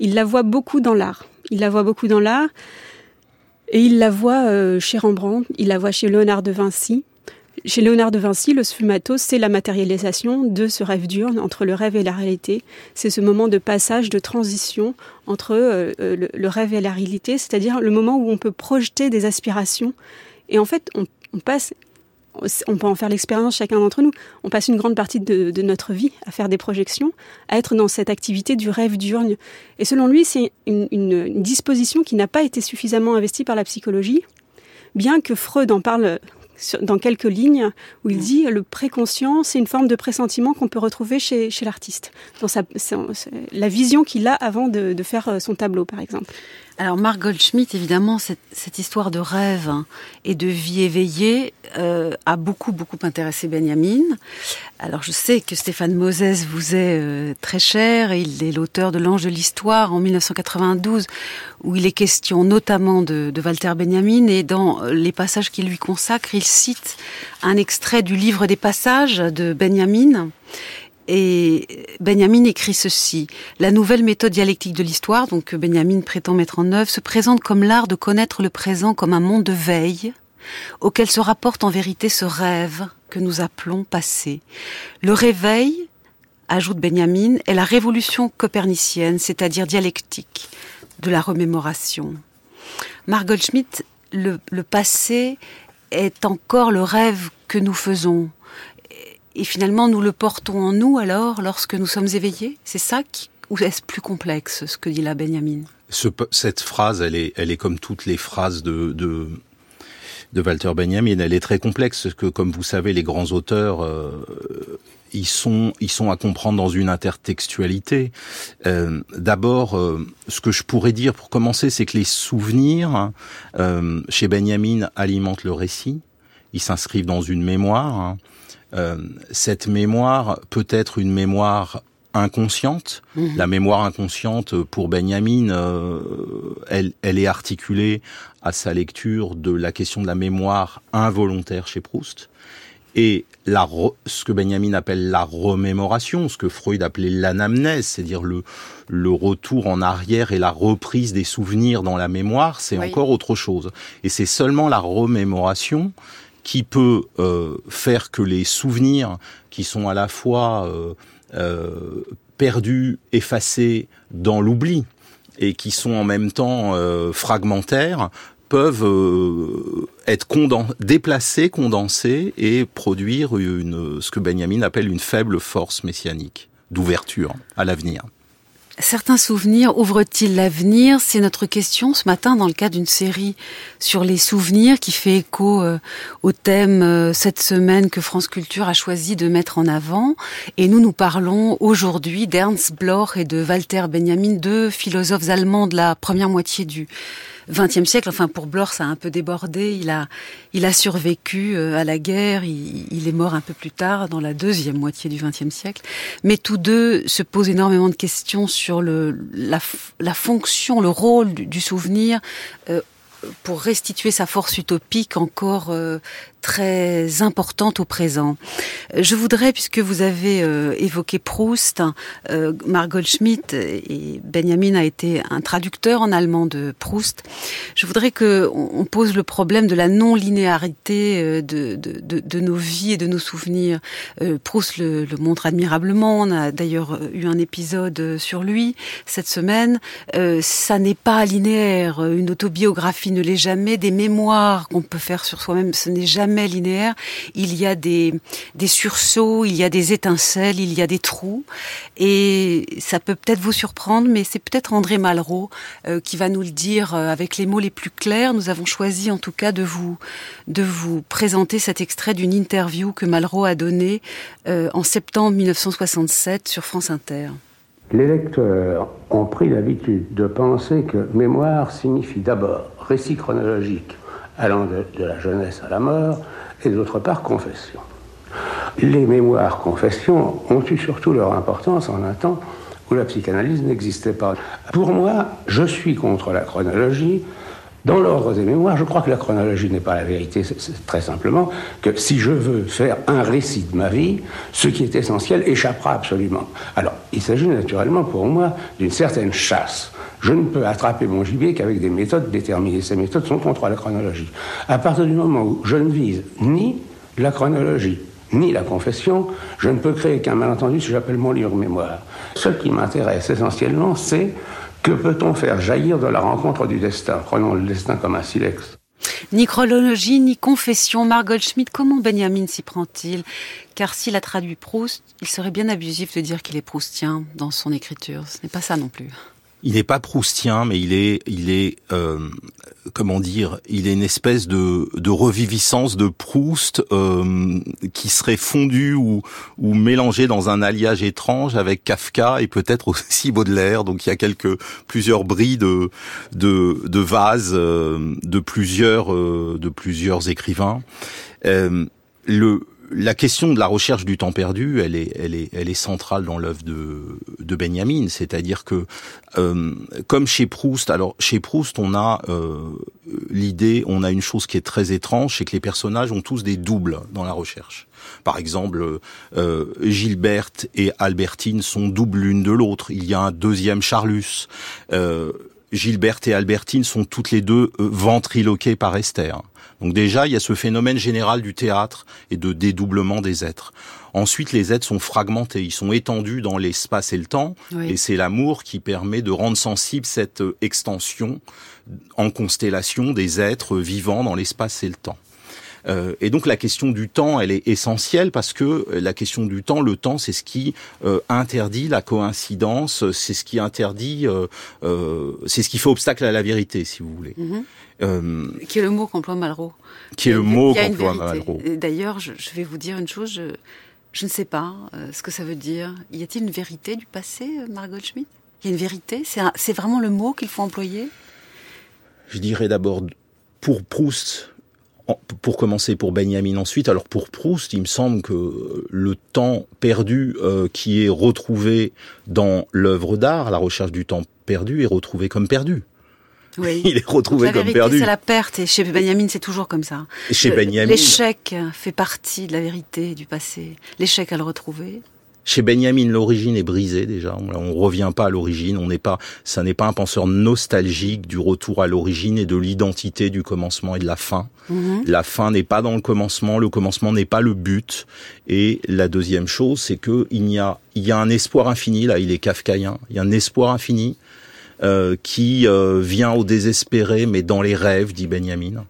Speaker 6: Il la voit beaucoup dans l'art. Il la voit beaucoup dans l'art. Et il la voit chez Rembrandt, il la voit chez Léonard de Vinci, chez Léonard de Vinci, le sfumato, c'est la matérialisation de ce rêve diurne entre le rêve et la réalité. C'est ce moment de passage, de transition entre euh, euh, le, rêve et la réalité, c'est-à-dire le moment où on peut projeter des aspirations. Et en fait, on, passe, on peut en faire l'expérience chacun d'entre nous. On passe une grande partie de, notre vie à faire des projections, à être dans cette activité du rêve diurne. Et selon lui, c'est une, une disposition qui n'a pas été suffisamment investie par la psychologie, bien que Freud en parle dans quelques lignes où il mm. dit le préconscient, c'est une forme de pressentiment qu'on peut retrouver chez, chez l'artiste, dans sa, la vision qu'il a avant de, de faire euh, son tableau, par exemple.
Speaker 2: Alors Marc Goldschmidt, évidemment, cette, cette, histoire de rêve hein, et de vie éveillée euh, a beaucoup, beaucoup intéressé Benjamin. Alors je sais que Stéphane Moses vous est euh, très cher. Il est l'auteur de L'Ange de l'Histoire en 1992, où il est question notamment de, de Walter Benjamin. Et dans les passages qu'il lui consacre, il cite un extrait du livre des passages de Benjamin. Et Benjamin écrit ceci. La nouvelle méthode dialectique de l'histoire, donc que Benjamin prétend mettre en œuvre, se présente comme l'art de connaître le présent comme un monde de veille, auquel se rapporte en vérité ce rêve que nous appelons passé. Le réveil, ajoute Benjamin, est la révolution copernicienne, c'est-à-dire dialectique, de la remémoration. Marc Goldschmidt, le, le passé est encore le rêve que nous faisons, et finalement, nous le portons en nous alors lorsque nous sommes éveillés C'est ça qui, ou est-ce plus complexe ce que dit la Benjamin
Speaker 4: ce, Cette phrase, elle est, elle est comme toutes les phrases de, de, de Walter Benjamin. Elle est très complexe parce que, comme vous savez, les grands auteurs, euh, ils sont, ils sont à comprendre dans une intertextualité. Euh, D'abord, euh, ce que je pourrais dire pour commencer, c'est que les souvenirs chez Benjamin alimentent le récit. Ils s'inscrivent dans une mémoire. Euh, cette mémoire peut être une mémoire inconsciente. Mhm. La mémoire inconsciente, pour Benjamin, euh, elle, elle est articulée à sa lecture de la question de la mémoire involontaire chez Proust. Et la ce que Benjamin appelle la remémoration, ce que Freud appelait l'anamnèse, c'est-à-dire le, le retour en arrière et la reprise des souvenirs dans la mémoire, c'est encore autre chose. Et c'est seulement la remémoration qui peut euh, faire que les souvenirs qui sont à la fois euh, euh, perdus, effacés dans l'oubli, et qui sont en même temps fragmentaires, peuvent être déplacés, condensés et produire une, ce que Benjamin appelle une faible force messianique d'ouverture à l'avenir.
Speaker 2: Certains souvenirs ouvrent-ils l'avenir? C'est notre question ce matin dans le cadre d'une série sur les souvenirs qui fait écho euh, au thème euh, cette semaine que France Culture a choisi de mettre en avant. Et nous, nous parlons aujourd'hui d'Ernst Bloch et de Walter Benjamin, deux philosophes allemands de la première moitié du XXe siècle. Enfin, pour Bloch, ça a un peu débordé. Il a, il a survécu euh, à la guerre. Il, est mort un peu plus tard, dans la deuxième moitié du XXe siècle. Mais tous deux se posent énormément de questions sur le, la, la fonction, le rôle du, souvenir euh, pour restituer sa force utopique encore euh, très importante au présent. Je voudrais, puisque vous avez euh, évoqué Proust, euh, Margot Schmidt et Benjamin a été un traducteur en allemand de Proust, je voudrais que on pose le problème de la non-linéarité euh, de, nos vies et de nos souvenirs. Proust le, montre admirablement, on a d'ailleurs eu un épisode sur lui cette semaine. Ça n'est pas linéaire, une autobiographie ne l'est jamais, des mémoires qu'on peut faire sur soi-même, ce n'est jamais linéaire. Il y a des, sursauts, il y a des étincelles, il y a des trous. Et ça peut peut-être vous surprendre, mais c'est peut-être André Malraux euh, qui va nous le dire euh, avec les mots les plus clairs. Nous avons choisi en tout cas de vous, de vous présenter cet extrait d'une interview que Malraux a donnée euh, en septembre 1967 sur France Inter.
Speaker 9: Les lecteurs ont pris l'habitude de penser que mémoire signifie d'abord récit chronologique allant de, la jeunesse à la mort, et d'autre part confession. Les mémoires confession ont eu surtout leur importance en un temps où la psychanalyse n'existait pas. Pour moi, je suis contre la chronologie. Dans l'ordre des mémoires, je crois que la chronologie n'est pas la vérité. C'est très simplement que si je veux faire un récit de ma vie, ce qui est essentiel échappera absolument. Alors, il s'agit naturellement pour moi d'une certaine chasse je ne peux attraper mon gibier qu'avec des méthodes déterminées. Ces méthodes sont contre la chronologie. À partir du moment où je ne vise ni la chronologie, ni la confession, je ne peux créer qu'un malentendu si j'appelle mon livre mémoire. Ce qui m'intéresse essentiellement, c'est que peut-on faire jaillir de la rencontre du destin? Prenons le destin comme un silex.
Speaker 2: Ni chronologie, ni confession. Margot Schmidt, comment Benjamin s'y prend-il? Car s'il a traduit Proust, il serait bien abusif de dire qu'il est proustien dans son écriture. Ce n'est pas ça non plus
Speaker 4: il n'est pas proustien, mais il est, il est, euh, comment dire, il est une espèce de, de reviviscence de Proust euh, qui serait fondu ou, ou mélangé dans un alliage étrange avec Kafka et peut-être aussi (laughs) Baudelaire. Donc il y a quelques plusieurs bris de de, de vases euh, de plusieurs euh, de plusieurs écrivains. Euh, le la question de la recherche du temps perdu, elle est, elle est, elle est centrale dans l'œuvre de, de Benjamin. C'est-à-dire que, euh, comme chez Proust, alors chez Proust, on a euh, l'idée, on a une chose qui est très étrange, c'est que les personnages ont tous des doubles dans la recherche. Par exemple, euh, Gilberte et Albertine sont doubles l'une de l'autre. Il y a un deuxième Charlus. Gilberte et Albertine sont toutes les deux euh, ventriloquées par Esther. Donc déjà, il y a ce phénomène général du théâtre et de dédoublement des êtres. Ensuite, les êtres sont fragmentés, ils sont étendus dans l'espace et le temps, et c'est l'amour qui permet de rendre sensible cette euh, extension en constellation des êtres vivants dans l'espace et le temps. Euh, et donc la question du temps, elle est essentielle parce que euh, la question du temps, le temps, c'est ce qui euh, interdit la coïncidence, c'est ce qui interdit, c'est ce qui fait obstacle à la vérité, si vous voulez.
Speaker 2: Mhm. qui est le mot qu'emploie Malraux.
Speaker 4: Qui est le mot qu'emploie Malraux.
Speaker 2: D'ailleurs, je, vais vous dire une chose, je, je ne sais pas ce que ça veut dire. Y a-t-il une vérité du passé, Margot Schmidt Il y a une vérité? C'est vraiment le mot qu'il faut employer?
Speaker 4: Je dirais d'abord, pour Proust, pour commencer pour Benjamin ensuite, alors pour Proust, il me semble que le temps perdu euh, qui est retrouvé dans l'œuvre d'art, la recherche du temps perdu, est retrouvé comme perdu.
Speaker 2: Oui. (laughs)
Speaker 4: il est retrouvé
Speaker 2: la
Speaker 4: comme perdu.
Speaker 2: C'est la perte, et chez Benjamin, c'est toujours comme ça.
Speaker 4: Et chez Benjamin-
Speaker 2: L'échec fait partie de la vérité du passé. L'échec à le retrouver.
Speaker 4: Chez Benjamin, l'origine est brisée déjà. On, on revient pas à l'origine. On n'est pas, ça n'est pas un penseur nostalgique du retour à l'origine et de l'identité du commencement et de la fin.
Speaker 2: Mhm.
Speaker 4: La fin n'est pas dans le commencement. Le commencement n'est pas le but. Et la deuxième chose, c'est que il y a, il y a un espoir infini. Là, il est kafkaïen. Il y a un espoir infini euh, qui euh, vient au désespéré, mais dans les rêves, dit Benjamin.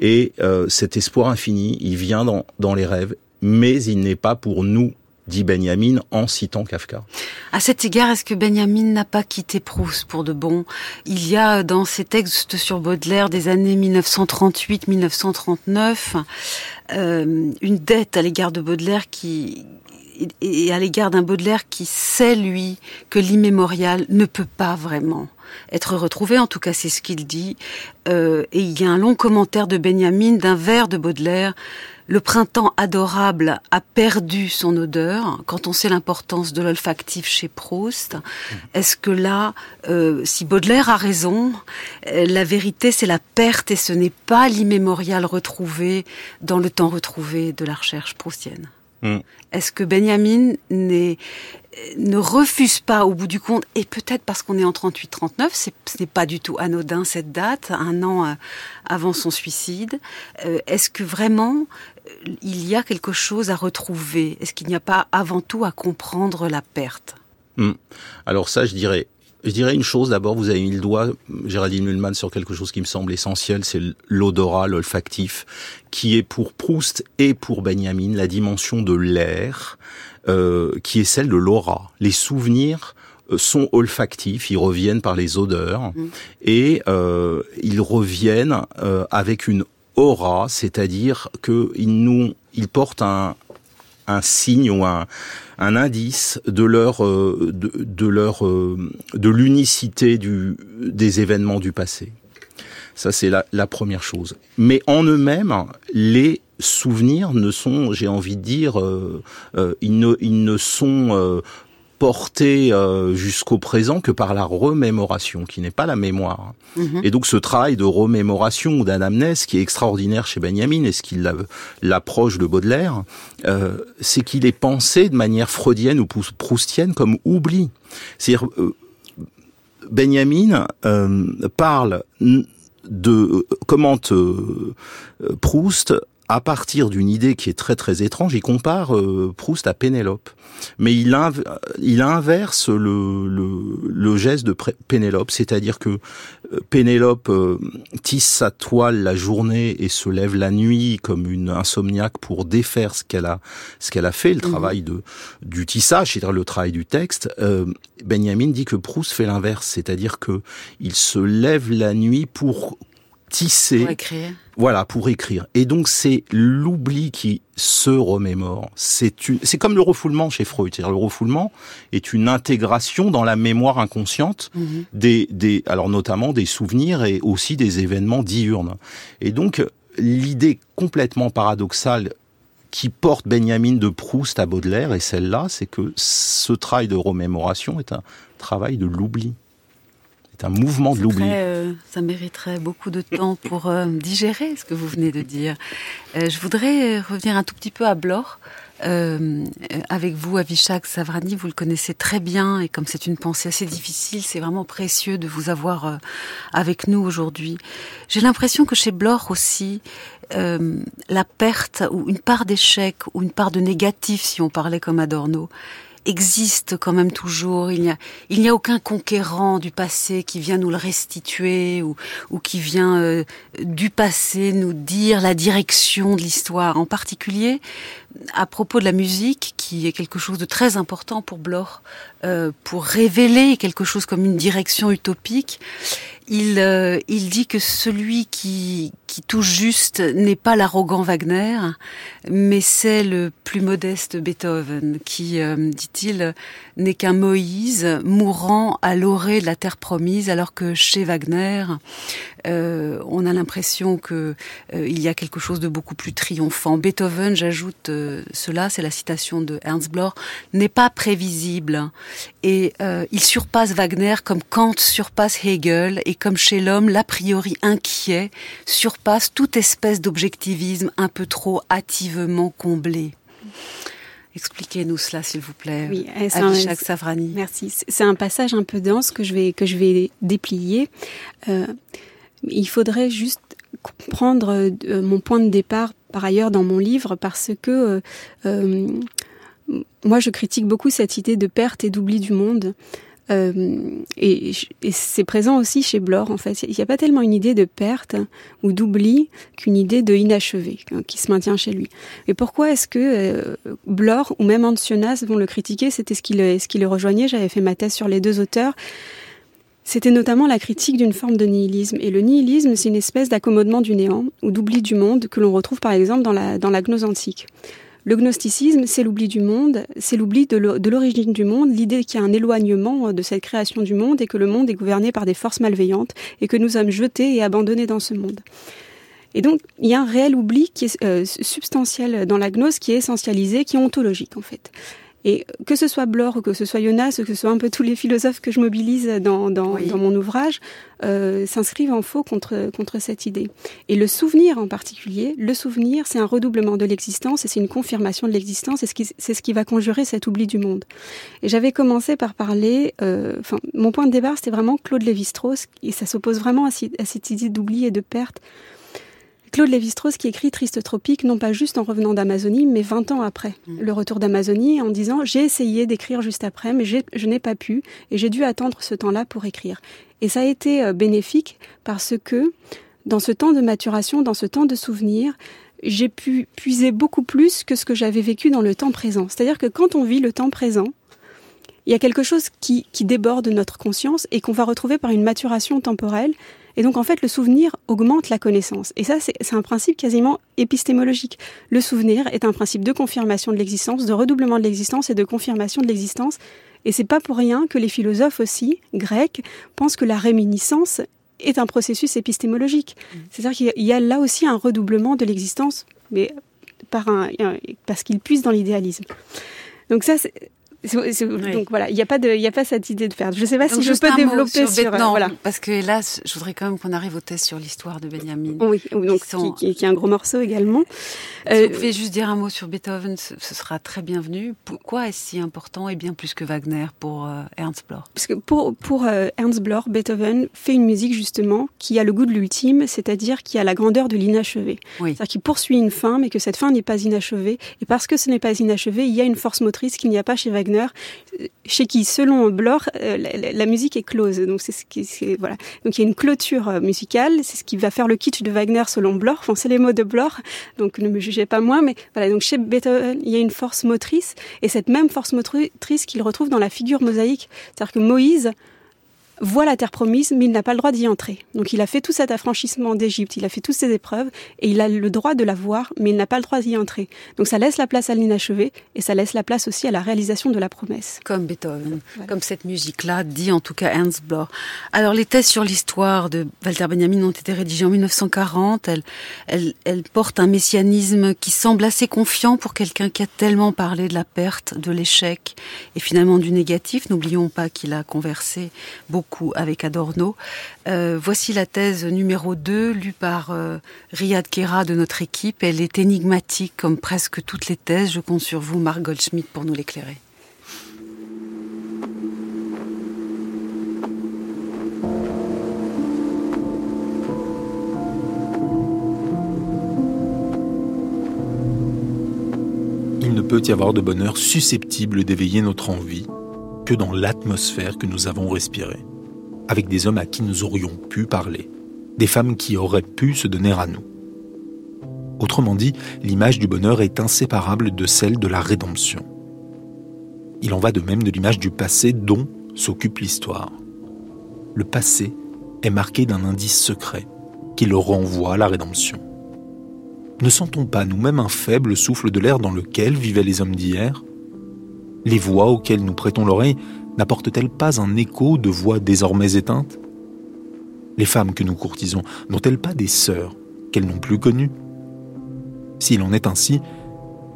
Speaker 4: Et euh, cet espoir infini, il vient dans, dans les rêves, mais il n'est pas pour nous, dit Benjamin en citant Kafka.
Speaker 2: À cet égard, est-ce que Benjamin n'a pas quitté Proust pour de bon? Il y a dans ses textes sur Baudelaire des années 1938-1939 euh, une dette à l'égard de Baudelaire qui et à l'égard d'un Baudelaire qui sait lui que l'immémorial ne peut pas vraiment être retrouvé. En tout cas, c'est ce qu'il dit. Euh, et il y a un long commentaire de Benjamin d'un vers de Baudelaire. Le printemps adorable a perdu son odeur. Quand on sait l'importance de l'olfactif chez Proust, est-ce que là, euh, si Baudelaire a raison, euh, la vérité c'est la perte et ce n'est pas l'immémorial retrouvé dans le temps retrouvé de la recherche proustienne?
Speaker 4: Mm.
Speaker 2: Est-ce que Benjamin ne refuse pas au bout du compte, et peut-être parce qu'on est en 38-39, c'est- ce n'est pas du tout anodin cette date, un an euh, avant son suicide, euh, est-ce que vraiment euh, il y a quelque chose à retrouver? Est-ce qu'il n'y a pas avant tout à comprendre la perte?
Speaker 4: Hmm. Alors ça, je dirais, je dirais une chose. D'abord, vous avez mis le doigt, Géraldine Mühlmann, sur quelque chose qui me semble essentiel, c'est l'odorat, l'olfactif, qui est pour Proust et pour Benjamin la dimension de l'air, euh, qui est celle de l'aura. Les souvenirs euh, sont olfactifs, ils reviennent par les odeurs et euh, ils reviennent euh, avec une aura, c'est-à-dire que ils nous, ils portent un, un signe ou un, indice de leur euh, de, leur euh, de l'unicité du des événements du passé. Ça c'est la, la première chose. Mais en eux-mêmes, les souvenirs ne sont, j'ai envie de dire, euh, ils ne ils ne sont portés euh, jusqu'au présent que par la remémoration, qui n'est pas la mémoire. Et donc ce travail de remémoration ou d'anamnèse qui est extraordinaire chez Benjamin et ce qui l'a- l'approche de Baudelaire, euh, c'est qu'il est pensé de manière freudienne ou prous- proustienne comme oubli. C'est-à-dire euh, Benjamin euh, parle de euh, commente Proust à partir d'une idée qui est très très étrange. Il compare euh, Proust à Pénélope, mais il, inv- il inverse le, le, le geste de Pénélope, c'est-à-dire que euh, Pénélope euh, tisse sa toile la journée et se lève la nuit comme une insomniaque pour défaire ce qu'elle a ce qu'elle a fait, le travail de du tissage, c'est-à-dire le travail du texte. Euh, Benjamin dit que Proust fait l'inverse, c'est-à-dire que il se lève la nuit pour tisser
Speaker 2: pour écrire
Speaker 4: voilà, pour écrire. Et donc c'est l'oubli qui se remémore. C'est une, c'est comme le refoulement chez Freud. C'est-à-dire le refoulement est une intégration dans la mémoire inconsciente des, des, alors notamment des souvenirs et aussi des événements diurnes. Et donc l'idée complètement paradoxale qui porte Benjamin de Proust à Baudelaire et celle-là, c'est que ce travail de remémoration est un travail de l'oubli. C'est un mouvement de l'oubli.
Speaker 2: euh, ça mériterait beaucoup de temps pour euh, digérer ce que vous venez de dire. Euh, je voudrais revenir un tout petit peu à Blore. Avec vous, Avishak Savrani, vous le connaissez très bien et comme c'est une pensée assez difficile, c'est vraiment précieux de vous avoir avec nous aujourd'hui. J'ai l'impression que chez Blore aussi, la perte ou une part d'échec ou une part de négatif, si on parlait comme Adorno, existe quand même toujours. Il n'y a, il n'y a aucun conquérant du passé qui vient nous le restituer ou, ou qui vient euh, du passé nous dire la direction de l'histoire. En particulier, à propos de la musique, qui est quelque chose de très important pour Bloch, euh, pour révéler quelque chose comme une direction utopique, il, euh, il dit que celui qui, qui tout juste n'est pas l'arrogant Wagner, mais c'est le plus modeste Beethoven, qui, euh, dit-il, n'est qu'un Moïse mourant à l'orée de la terre promise, alors que chez Wagner, euh, on a l'impression que euh, il y a quelque chose de beaucoup plus triomphant. Beethoven, j'ajoute cela, c'est la citation de Ernst Bloch, n'est pas prévisible et il surpasse Wagner comme Kant surpasse Hegel et comme chez l'homme l'a priori inquiet surpasse toute espèce d'objectivisme un peu trop hâtivement comblé. Expliquez-nous cela, s'il vous plaît. Oui, c'est Savrani.
Speaker 6: Merci. C'est un passage un peu dense que je vais que je vais déplier. Euh, il faudrait juste comprendre euh, mon point de départ par ailleurs dans mon livre parce que euh, moi je critique beaucoup cette idée de perte et d'oubli du monde. Euh, et, c'est présent aussi chez Blore, en fait. Il n'y a pas tellement une idée de perte ou d'oubli qu'une idée de inachevé hein, qui se maintient chez lui. Et pourquoi est-ce que euh, Blore ou même Ancionas vont le critiquer? C'était ce qui ce qui le rejoignait. J'avais fait ma thèse sur les deux auteurs. C'était notamment la critique d'une forme de nihilisme. Et le nihilisme, c'est une espèce d'accommodement du néant ou d'oubli du monde que l'on retrouve par exemple dans la, dans gnose antique. Le gnosticisme, c'est l'oubli du monde, c'est l'oubli de l'origine du monde, l'idée qu'il y a un éloignement euh, de cette création du monde et que le monde est gouverné par des forces malveillantes et que nous sommes jetés et abandonnés dans ce monde. Et donc, il y a un réel oubli qui est euh, substantiel dans la gnose, qui est essentialisé, qui est ontologique en fait. Et que ce soit Bloch ou que ce soit Jonas ou que ce soit un peu tous les philosophes que je mobilise dans, dans, dans mon ouvrage, euh, s'inscrivent en faux contre, contre cette idée. Et le souvenir en particulier, le souvenir, c'est un redoublement de l'existence et c'est une confirmation de l'existence c'est ce, qui, c'est ce qui va conjurer cet oubli du monde. Et j'avais commencé par parler, euh, enfin, mon point de départ, c'était vraiment Claude Lévi-Strauss et ça s'oppose vraiment à, à cette idée d'oubli et de perte Claude Lévi-Strauss qui écrit Triste Tropique, non pas juste en revenant d'Amazonie, mais 20 ans après mm. le retour d'Amazonie, en disant j'ai essayé d'écrire juste après, mais je n'ai pas pu, et j'ai dû attendre ce temps-là pour écrire. Et ça a été euh, bénéfique parce que dans ce temps de maturation, dans ce temps de souvenir, j'ai pu puiser beaucoup plus que ce que j'avais vécu dans le temps présent. C'est-à-dire que quand on vit le temps présent, il y a quelque chose qui, qui déborde notre conscience et qu'on va retrouver par une maturation temporelle et donc en fait, le souvenir augmente la connaissance. Et ça, c'est un principe quasiment épistémologique. Le souvenir est un principe de confirmation de l'existence, de redoublement de l'existence et de confirmation de l'existence. Et c'est pas pour rien que les philosophes aussi, grecs, pensent que la réminiscence est un processus épistémologique. Mmh. C'est-à-dire qu'il y a là aussi un redoublement de l'existence, mais par un, parce qu'il puise dans l'idéalisme. Donc ça, donc voilà, il n'y a pas de, il y a pas cette idée de perdre. Je ne sais pas si je peux développer sur,
Speaker 2: non, voilà. parce que là, je voudrais quand même qu'on arrive au test sur l'histoire de Benjamin.
Speaker 6: Oui, donc qui, qui, est un gros morceau également.
Speaker 2: Si euh, vous pouvez juste dire un mot sur Beethoven, ce, sera très bienvenu. Pourquoi est-ce si important et bien plus que Wagner pour euh, Ernst Bloch?
Speaker 6: Parce que pour pour euh, Ernst Bloch, Beethoven fait une musique justement qui a le goût de l'ultime, c'est-à-dire qui a la grandeur de l'inachevé. Oui. C'est-à-dire qu'il poursuit une fin, mais que cette fin n'est pas inachevée. Et parce que ce n'est pas inachevé, il y a une force motrice qu'il n'y a pas chez Wagner chez qui, selon Bloch, euh, la, musique est close. Donc c'est ce qui, voilà. Donc il y a une clôture euh, musicale. C'est ce qui va faire le kitsch de Wagner selon Bloch. Enfin, c'est les mots de Bloch. Donc ne me jugez pas moi, mais voilà. Donc chez Beethoven, il y a une force motrice et cette même force motrice qu'il retrouve dans la figure mosaïque. C'est-à-dire que Moïse voit la terre promise, mais il n'a pas le droit d'y entrer. Donc il a fait tout cet affranchissement d'Égypte, il a fait toutes ces épreuves, et il a le droit de la voir, mais il n'a pas le droit d'y entrer. Donc ça laisse la place à l'inachevé, et ça laisse la place aussi à la réalisation de la promesse.
Speaker 2: Comme Beethoven, comme cette musique-là, dit en tout cas Ernst Bloch. Alors les thèses sur l'histoire de Walter Benjamin ont été rédigées en 1940. Elles, elles, elles portent un messianisme qui semble assez confiant pour quelqu'un qui a tellement parlé de la perte, de l'échec, et finalement du négatif. N'oublions pas qu'il a conversé beaucoup avec Adorno. Euh, voici la thèse numéro 2, lue par euh, Riyad Kera de notre équipe. Elle est énigmatique comme presque toutes les thèses. Je compte sur vous, Marc Goldschmidt, pour nous l'éclairer.
Speaker 10: Il ne peut y avoir de bonheur susceptible d'éveiller notre envie que dans l'atmosphère que nous avons respirée avec des hommes à qui nous aurions pu parler, des femmes qui auraient pu se donner à nous. Autrement dit, l'image du bonheur est inséparable de celle de la rédemption. Il en va de même de l'image du passé dont s'occupe l'histoire. Le passé est marqué d'un indice secret, qui le renvoie à la rédemption. Ne sentons pas nous-mêmes un faible souffle de l'air dans lequel vivaient les hommes d'hier? Les voix auxquelles nous prêtons l'oreille n'apportent-elles pas un écho de voix désormais éteintes Les femmes que nous courtisons n'ont-elles pas des sœurs qu'elles n'ont plus connues? S'il en est ainsi,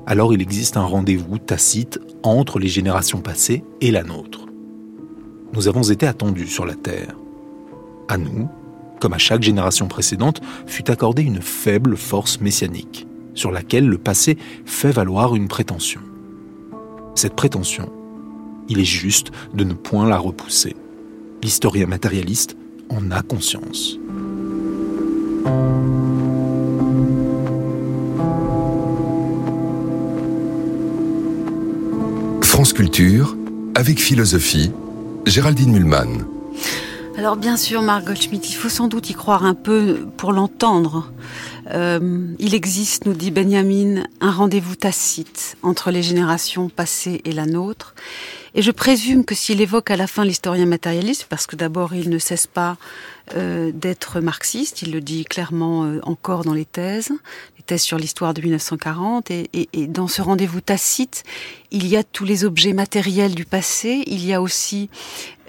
Speaker 10: alors il existe un rendez-vous tacite entre les générations passées et la nôtre. Nous avons été attendus sur la Terre. À nous, comme à chaque génération précédente, fut accordée une faible force messianique, sur laquelle le passé fait valoir une prétention. Cette prétention, il est juste de ne point la repousser. L'historien matérialiste en a conscience.
Speaker 1: France Culture, avec philosophie, Géraldine Mulman.
Speaker 2: Alors bien sûr, Margot Schmitt, il faut sans doute y croire un peu pour l'entendre. Euh, il existe, nous dit Benjamin, un rendez-vous tacite entre les générations passées et la nôtre. Et je présume que s'il évoque à la fin l'historien matérialiste, parce que d'abord il ne cesse pas euh, d'être marxiste, il le dit clairement euh, encore dans les thèses, thèse sur l'histoire de 1940. Et, et, dans ce rendez-vous tacite, il y a tous les objets matériels du passé. Il y a aussi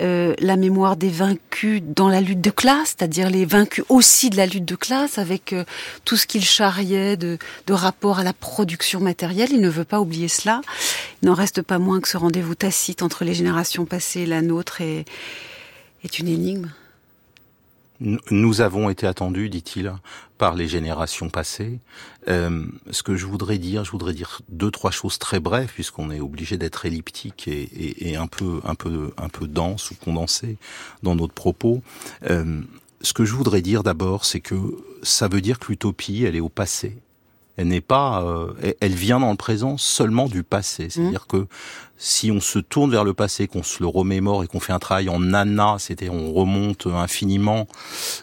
Speaker 2: euh, la mémoire des vaincus dans la lutte de classe, c'est-à-dire les vaincus aussi de la lutte de classe, avec euh, tout ce qu'il charriait de, de rapport à la production matérielle. Il ne veut pas oublier cela. Il n'en reste pas moins que ce rendez-vous tacite entre les générations passées et la nôtre est, est une énigme.
Speaker 4: Nous avons été attendus, dit-il, par les générations passées. Euh, ce que je voudrais dire, je voudrais dire deux trois choses très brèves puisqu'on est obligé d'être elliptique et, un peu un peu un peu dense ou condensé dans notre propos. Euh, ce que je voudrais dire d'abord, c'est que ça veut dire que l'utopie, elle est au passé. Elle n'est pas, euh, elle vient dans le présent seulement du passé. C'est-à-dire mmh. que si on se tourne vers le passé, qu'on se le remémore et qu'on fait un travail en nana, c'est-à-dire on remonte infiniment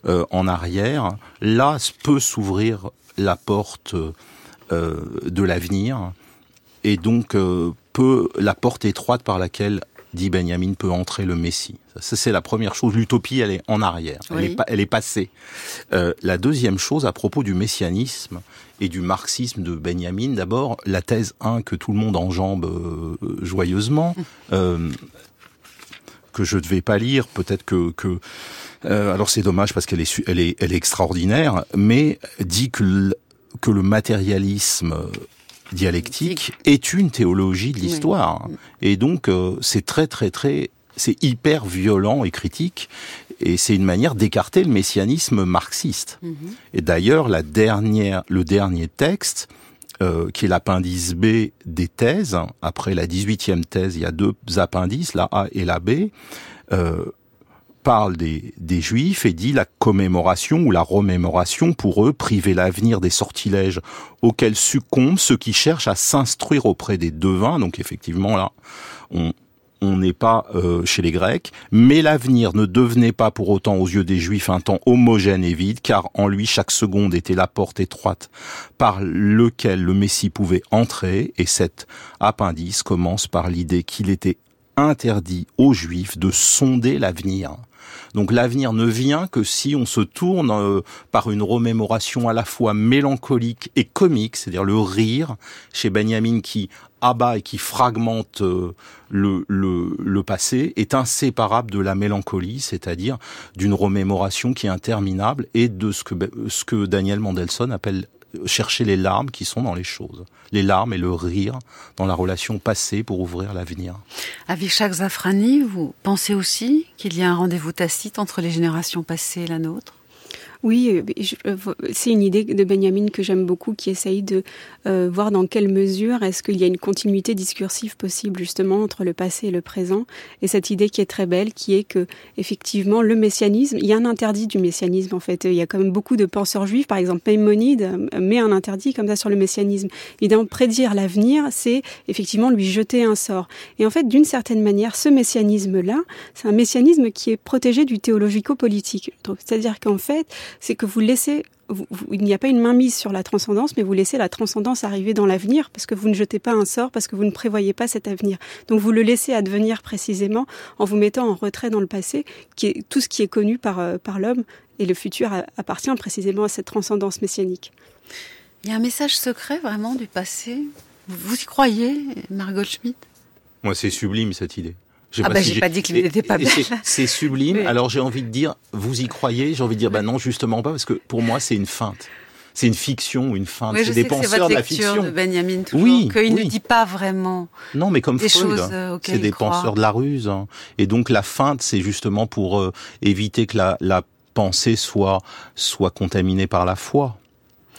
Speaker 4: euh, en arrière, là peut s'ouvrir la porte euh, de l'avenir et donc euh, peut la porte étroite par laquelle dit Benjamin, peut entrer le Messie. Ça, c'est la première chose. L'utopie, elle est en arrière, elle, est, elle est passée. Euh, la deuxième chose, à propos du messianisme et du marxisme de Benjamin, d'abord, la thèse 1 que tout le monde enjambe euh, joyeusement, (laughs) euh, que je ne vais pas lire, peut-être que... que euh, alors c'est dommage parce qu'elle est, elle est, elle est extraordinaire, mais dit que le, que le matérialisme dialectique est une théologie de l'histoire. Et donc, euh, c'est très, très, très, c'est hyper violent et critique. Et c'est une manière d'écarter le messianisme marxiste. Mhm. Et d'ailleurs, la dernière, le dernier texte, euh, qui est l'appendice B des thèses, après la 18e thèse, il y a deux appendices, la A et la B, euh, parle des, des Juifs et dit la commémoration ou la remémoration pour eux priver l'avenir des sortilèges auxquels succombent ceux qui cherchent à s'instruire auprès des devins. Donc effectivement là, on, on n'est pas euh, chez les Grecs, mais l'avenir ne devenait pas pour autant aux yeux des Juifs un temps homogène et vide, car en lui chaque seconde était la porte étroite par lequel le Messie pouvait entrer, et cet appendice commence par l'idée qu'il était interdit aux Juifs de sonder l'avenir. Donc l'avenir ne vient que si on se tourne euh, par une remémoration à la fois mélancolique et comique, c'est-à-dire le rire chez Benjamin qui et qui fragmente euh, le, le, passé est inséparable de la mélancolie, c'est-à-dire d'une remémoration qui est interminable et de ce que, ce que Daniel Mendelssohn appelle chercher les larmes qui sont dans les choses. Les larmes et le rire dans la relation passée pour ouvrir l'avenir.
Speaker 2: Avishak Zafrani, vous pensez aussi qu'il y a un rendez-vous tacite entre les générations passées et la nôtre?
Speaker 6: Oui, euh, euh, c'est une idée de Benjamin que j'aime beaucoup, qui essaye de euh, voir dans quelle mesure est-ce qu'il y a une continuité discursive possible justement entre le passé et le présent. Et cette idée qui est très belle, qui est que effectivement le messianisme, il y a un interdit du messianisme en fait. Il y a quand même beaucoup de penseurs juifs, par exemple Maïmonide met un interdit comme ça sur le messianisme. Évidemment, prédire l'avenir, c'est effectivement lui jeter un sort. Et en fait, d'une certaine manière, ce messianisme-là, c'est un messianisme qui est protégé du théologico-politique. C'est-à-dire qu'en fait, c'est que vous laissez, il n'y a pas une mainmise sur la transcendance, mais vous laissez la transcendance arriver dans l'avenir parce que vous ne jetez pas un sort, parce que vous ne prévoyez pas cet avenir. Donc vous le laissez advenir précisément en vous mettant en retrait dans le passé, qui est tout ce qui est connu par, euh, par l'homme, et le futur appartient précisément à cette transcendance messianique.
Speaker 2: Il y a un message secret vraiment du passé? Vous y croyez, Margot Schmidt
Speaker 4: Moi, c'est sublime cette idée.
Speaker 2: Ah bah j'ai pas dit qu'il n'était pas bien. (laughs)
Speaker 4: C'est sublime. Alors j'ai envie de dire, vous y croyez? J'ai envie de dire, bah non, justement pas, parce que pour moi c'est une feinte. C'est une fiction, une feinte. c'est des penseurs de la fiction.
Speaker 2: De Benjamin toujours, oui, qu'il ne dit pas vraiment.
Speaker 4: Non, mais comme
Speaker 2: des
Speaker 4: Freud,
Speaker 2: euh,
Speaker 4: c'est des penseurs de la ruse. Hein. Et donc la feinte, c'est justement pour euh, éviter que la, la pensée soit soit contaminée par la foi.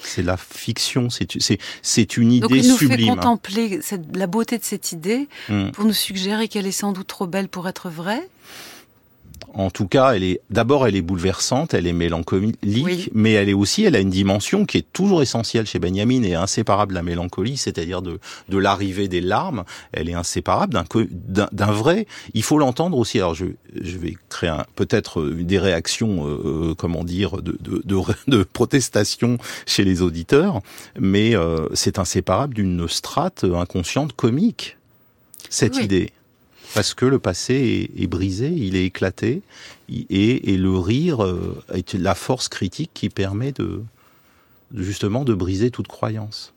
Speaker 4: C'est la fiction, c'est une idée Donc
Speaker 2: il nous
Speaker 4: sublime.
Speaker 2: fait contempler la beauté de cette idée hmm. pour nous suggérer qu'elle est sans doute trop belle pour être vraie.
Speaker 4: En tout cas, elle est d'abord elle est bouleversante, elle est mélancolique, mais elle est aussi elle a une dimension qui est toujours essentielle chez Benjamin et inséparable de la mélancolie, c'est-à-dire de de l'arrivée des larmes. Elle est inséparable d'un d'un vrai. Il faut l'entendre aussi. Alors je je vais créer peut-être des réactions euh, euh, comment dire de de, de de, protestation chez les auditeurs, mais euh, c'est inséparable d'une strate inconsciente comique cette idée parce que le passé est, brisé, il est éclaté, et, le rire euh, est la force critique qui permet de justement de briser toute croyance.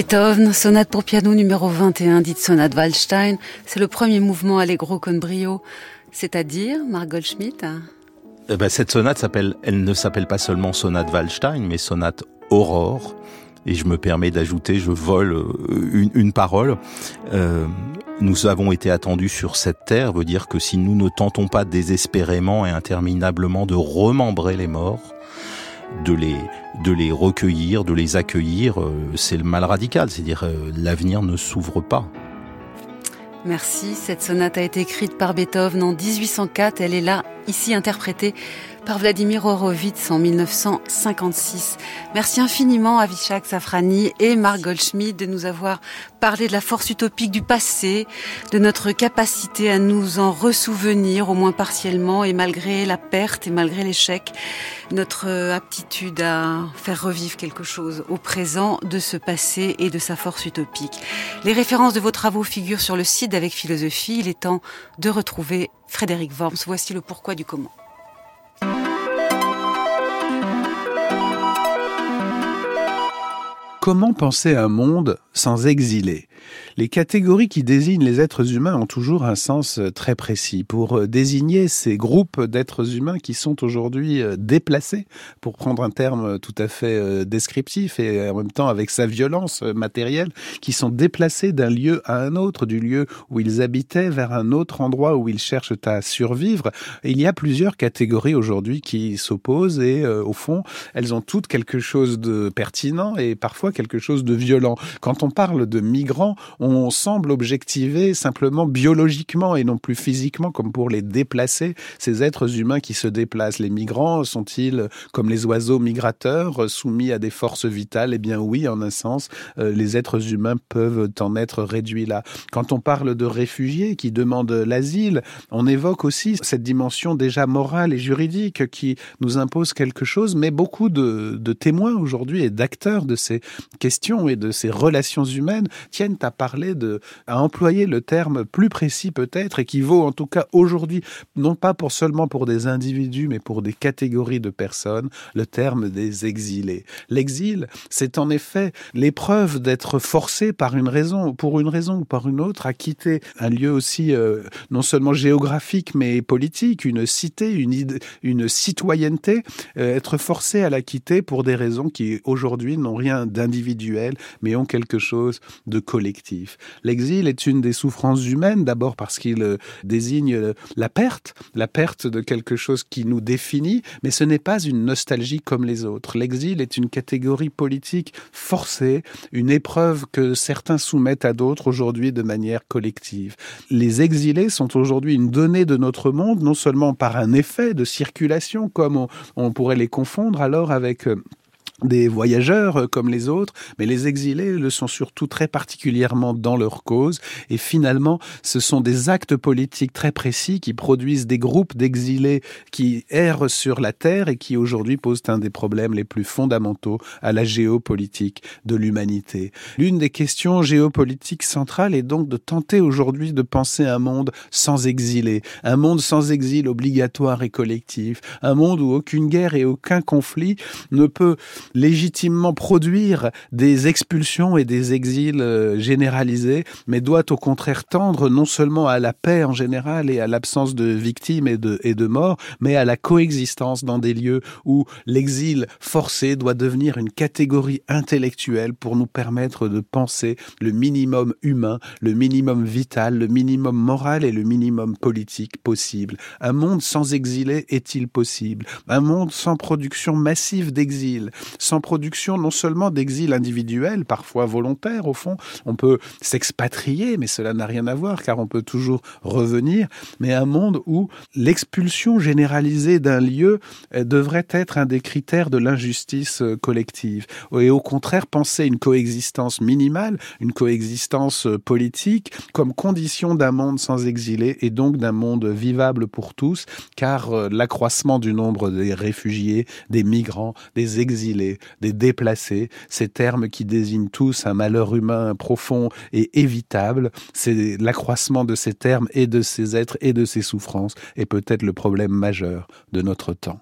Speaker 2: Beethoven, sonate pour piano numéro 21, dite sonate Waldstein. C'est le premier mouvement allegro con brio. C'est-à-dire, Margot Schmidt
Speaker 4: eh ben, Cette sonate elle ne s'appelle pas seulement sonate Waldstein, mais sonate Aurore. Et je me permets d'ajouter, je vole euh, une, parole. Euh, nous avons été attendus sur cette terre, veut dire que si nous ne tentons pas désespérément et interminablement de remembrer les morts, de les, de les recueillir, de les accueillir, euh, c'est le mal radical, c'est-à-dire l'avenir ne s'ouvre pas.
Speaker 2: Merci. Cette sonate a été écrite par Beethoven en 1804. Elle est là, ici interprétée par Vladimir Horowitz en 1956. Merci infiniment à Vishak Safrani et Marc Goldschmidt de nous avoir parlé de la force utopique du passé, de notre capacité à nous en ressouvenir, au moins partiellement, et malgré la perte et malgré l'échec, notre aptitude à faire revivre quelque chose au présent de ce passé et de sa force utopique. Les références de vos travaux figurent sur le site d'Avec Philosophie. Il est temps de retrouver Frédéric Worms. Voici le pourquoi du comment.
Speaker 11: Comment penser un monde sans exilés les catégories qui désignent les êtres humains ont toujours un sens euh, très précis. Pour euh, désigner ces groupes d'êtres humains qui sont aujourd'hui euh, déplacés, pour prendre un terme tout à fait descriptif et en même temps avec sa violence matérielle, qui sont déplacés d'un lieu à un autre, du lieu où ils habitaient vers un autre endroit où ils cherchent à survivre. il y a plusieurs catégories aujourd'hui qui s'opposent et au fond, elles ont toutes quelque chose de pertinent et parfois quelque chose de violent. Quand on parle de migrants, on semble objectiver simplement biologiquement et non plus physiquement comme pour les déplacer, ces êtres humains qui se déplacent. Les migrants sont-ils comme les oiseaux migrateurs soumis à des forces vitales? Eh bien oui, en un sens, euh, les êtres humains peuvent en être réduits là. Quand on parle de réfugiés qui demandent l'asile, on évoque aussi cette dimension déjà morale et juridique qui nous impose quelque chose, mais beaucoup de, de témoins aujourd'hui et d'acteurs de ces questions et de ces relations humaines tiennent à parler de, à employer le terme plus précis peut-être et qui vaut en tout cas aujourd'hui, non pas pour seulement pour des individus, mais pour des catégories de personnes, le terme des exilés. L'exil, c'est en effet l'épreuve d'être forcé par une raison, pour une raison ou par une autre, à quitter un lieu aussi euh, non seulement géographique mais politique, une cité, une, citoyenneté, euh, être forcé à la quitter pour des raisons qui aujourd'hui n'ont rien d'individuel, mais ont quelque chose de collectif. L'exil est une des souffrances humaines, d'abord parce qu'il euh, désigne euh, la perte, la perte de quelque chose qui nous définit, mais ce n'est pas une nostalgie comme les autres. L'exil est une catégorie politique forcée, une épreuve que certains soumettent à d'autres aujourd'hui de manière collective. Les exilés sont aujourd'hui une donnée de notre monde, non seulement par un effet de circulation, comme on, pourrait les confondre alors avec euh, des voyageurs euh, comme les autres, mais les exilés le sont surtout très particulièrement dans leur cause. Et finalement, ce sont des actes politiques très précis qui produisent des groupes d'exilés qui errent sur la terre et qui aujourd'hui posent un des problèmes les plus fondamentaux à la géopolitique de l'humanité. L'une des questions géopolitiques centrales est donc de tenter aujourd'hui de penser un monde sans exilés, un monde sans exil obligatoire et collectif, un monde où aucune guerre et aucun conflit ne peut légitimement produire des expulsions et des exils euh, généralisés, mais doit au contraire tendre non seulement à la paix en général et à l'absence de victimes et de, et de morts, mais à la coexistence dans des lieux où l'exil forcé doit devenir une catégorie intellectuelle pour nous permettre de penser le minimum humain, le minimum vital, le minimum moral et le minimum politique possible. Un monde sans exilés est-il possible? Un monde sans production massive d'exil, sans production non seulement d'exil individuel, parfois volontaire au fond, on peut s'expatrier, mais cela n'a rien à voir car on peut toujours revenir, mais un monde où l'expulsion généralisée d'un lieu euh, devrait être un des critères de l'injustice euh, collective. Et au contraire, penser une coexistence minimale, une coexistence euh, politique, comme condition d'un monde sans exilés et donc d'un monde vivable pour tous, car l'accroissement du nombre des réfugiés, des migrants, des exilés, des, déplacés, ces termes qui désignent tous un malheur humain profond et évitable. C'est l'accroissement de ces termes et de ces êtres et de ces souffrances est peut-être le problème majeur de notre temps.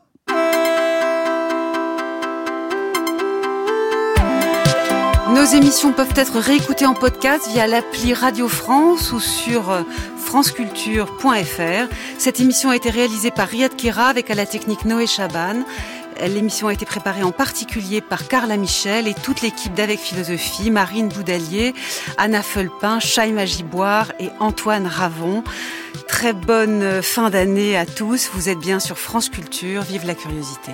Speaker 2: Nos émissions peuvent être réécoutées en podcast via l'appli Radio France ou sur euh, franceculture.fr. Cette émission a été réalisée par Riyad Kera avec à la technique Noé Chaban. L'émission a été préparée en particulier par Carla Michel et toute l'équipe d'Avec Philosophie, Marine Boudalier, Anna Felpin, Chaim Giboire et Antoine Ravon. Très bonne fin d'année à tous. Vous êtes bien sur France Culture. Vive la curiosité.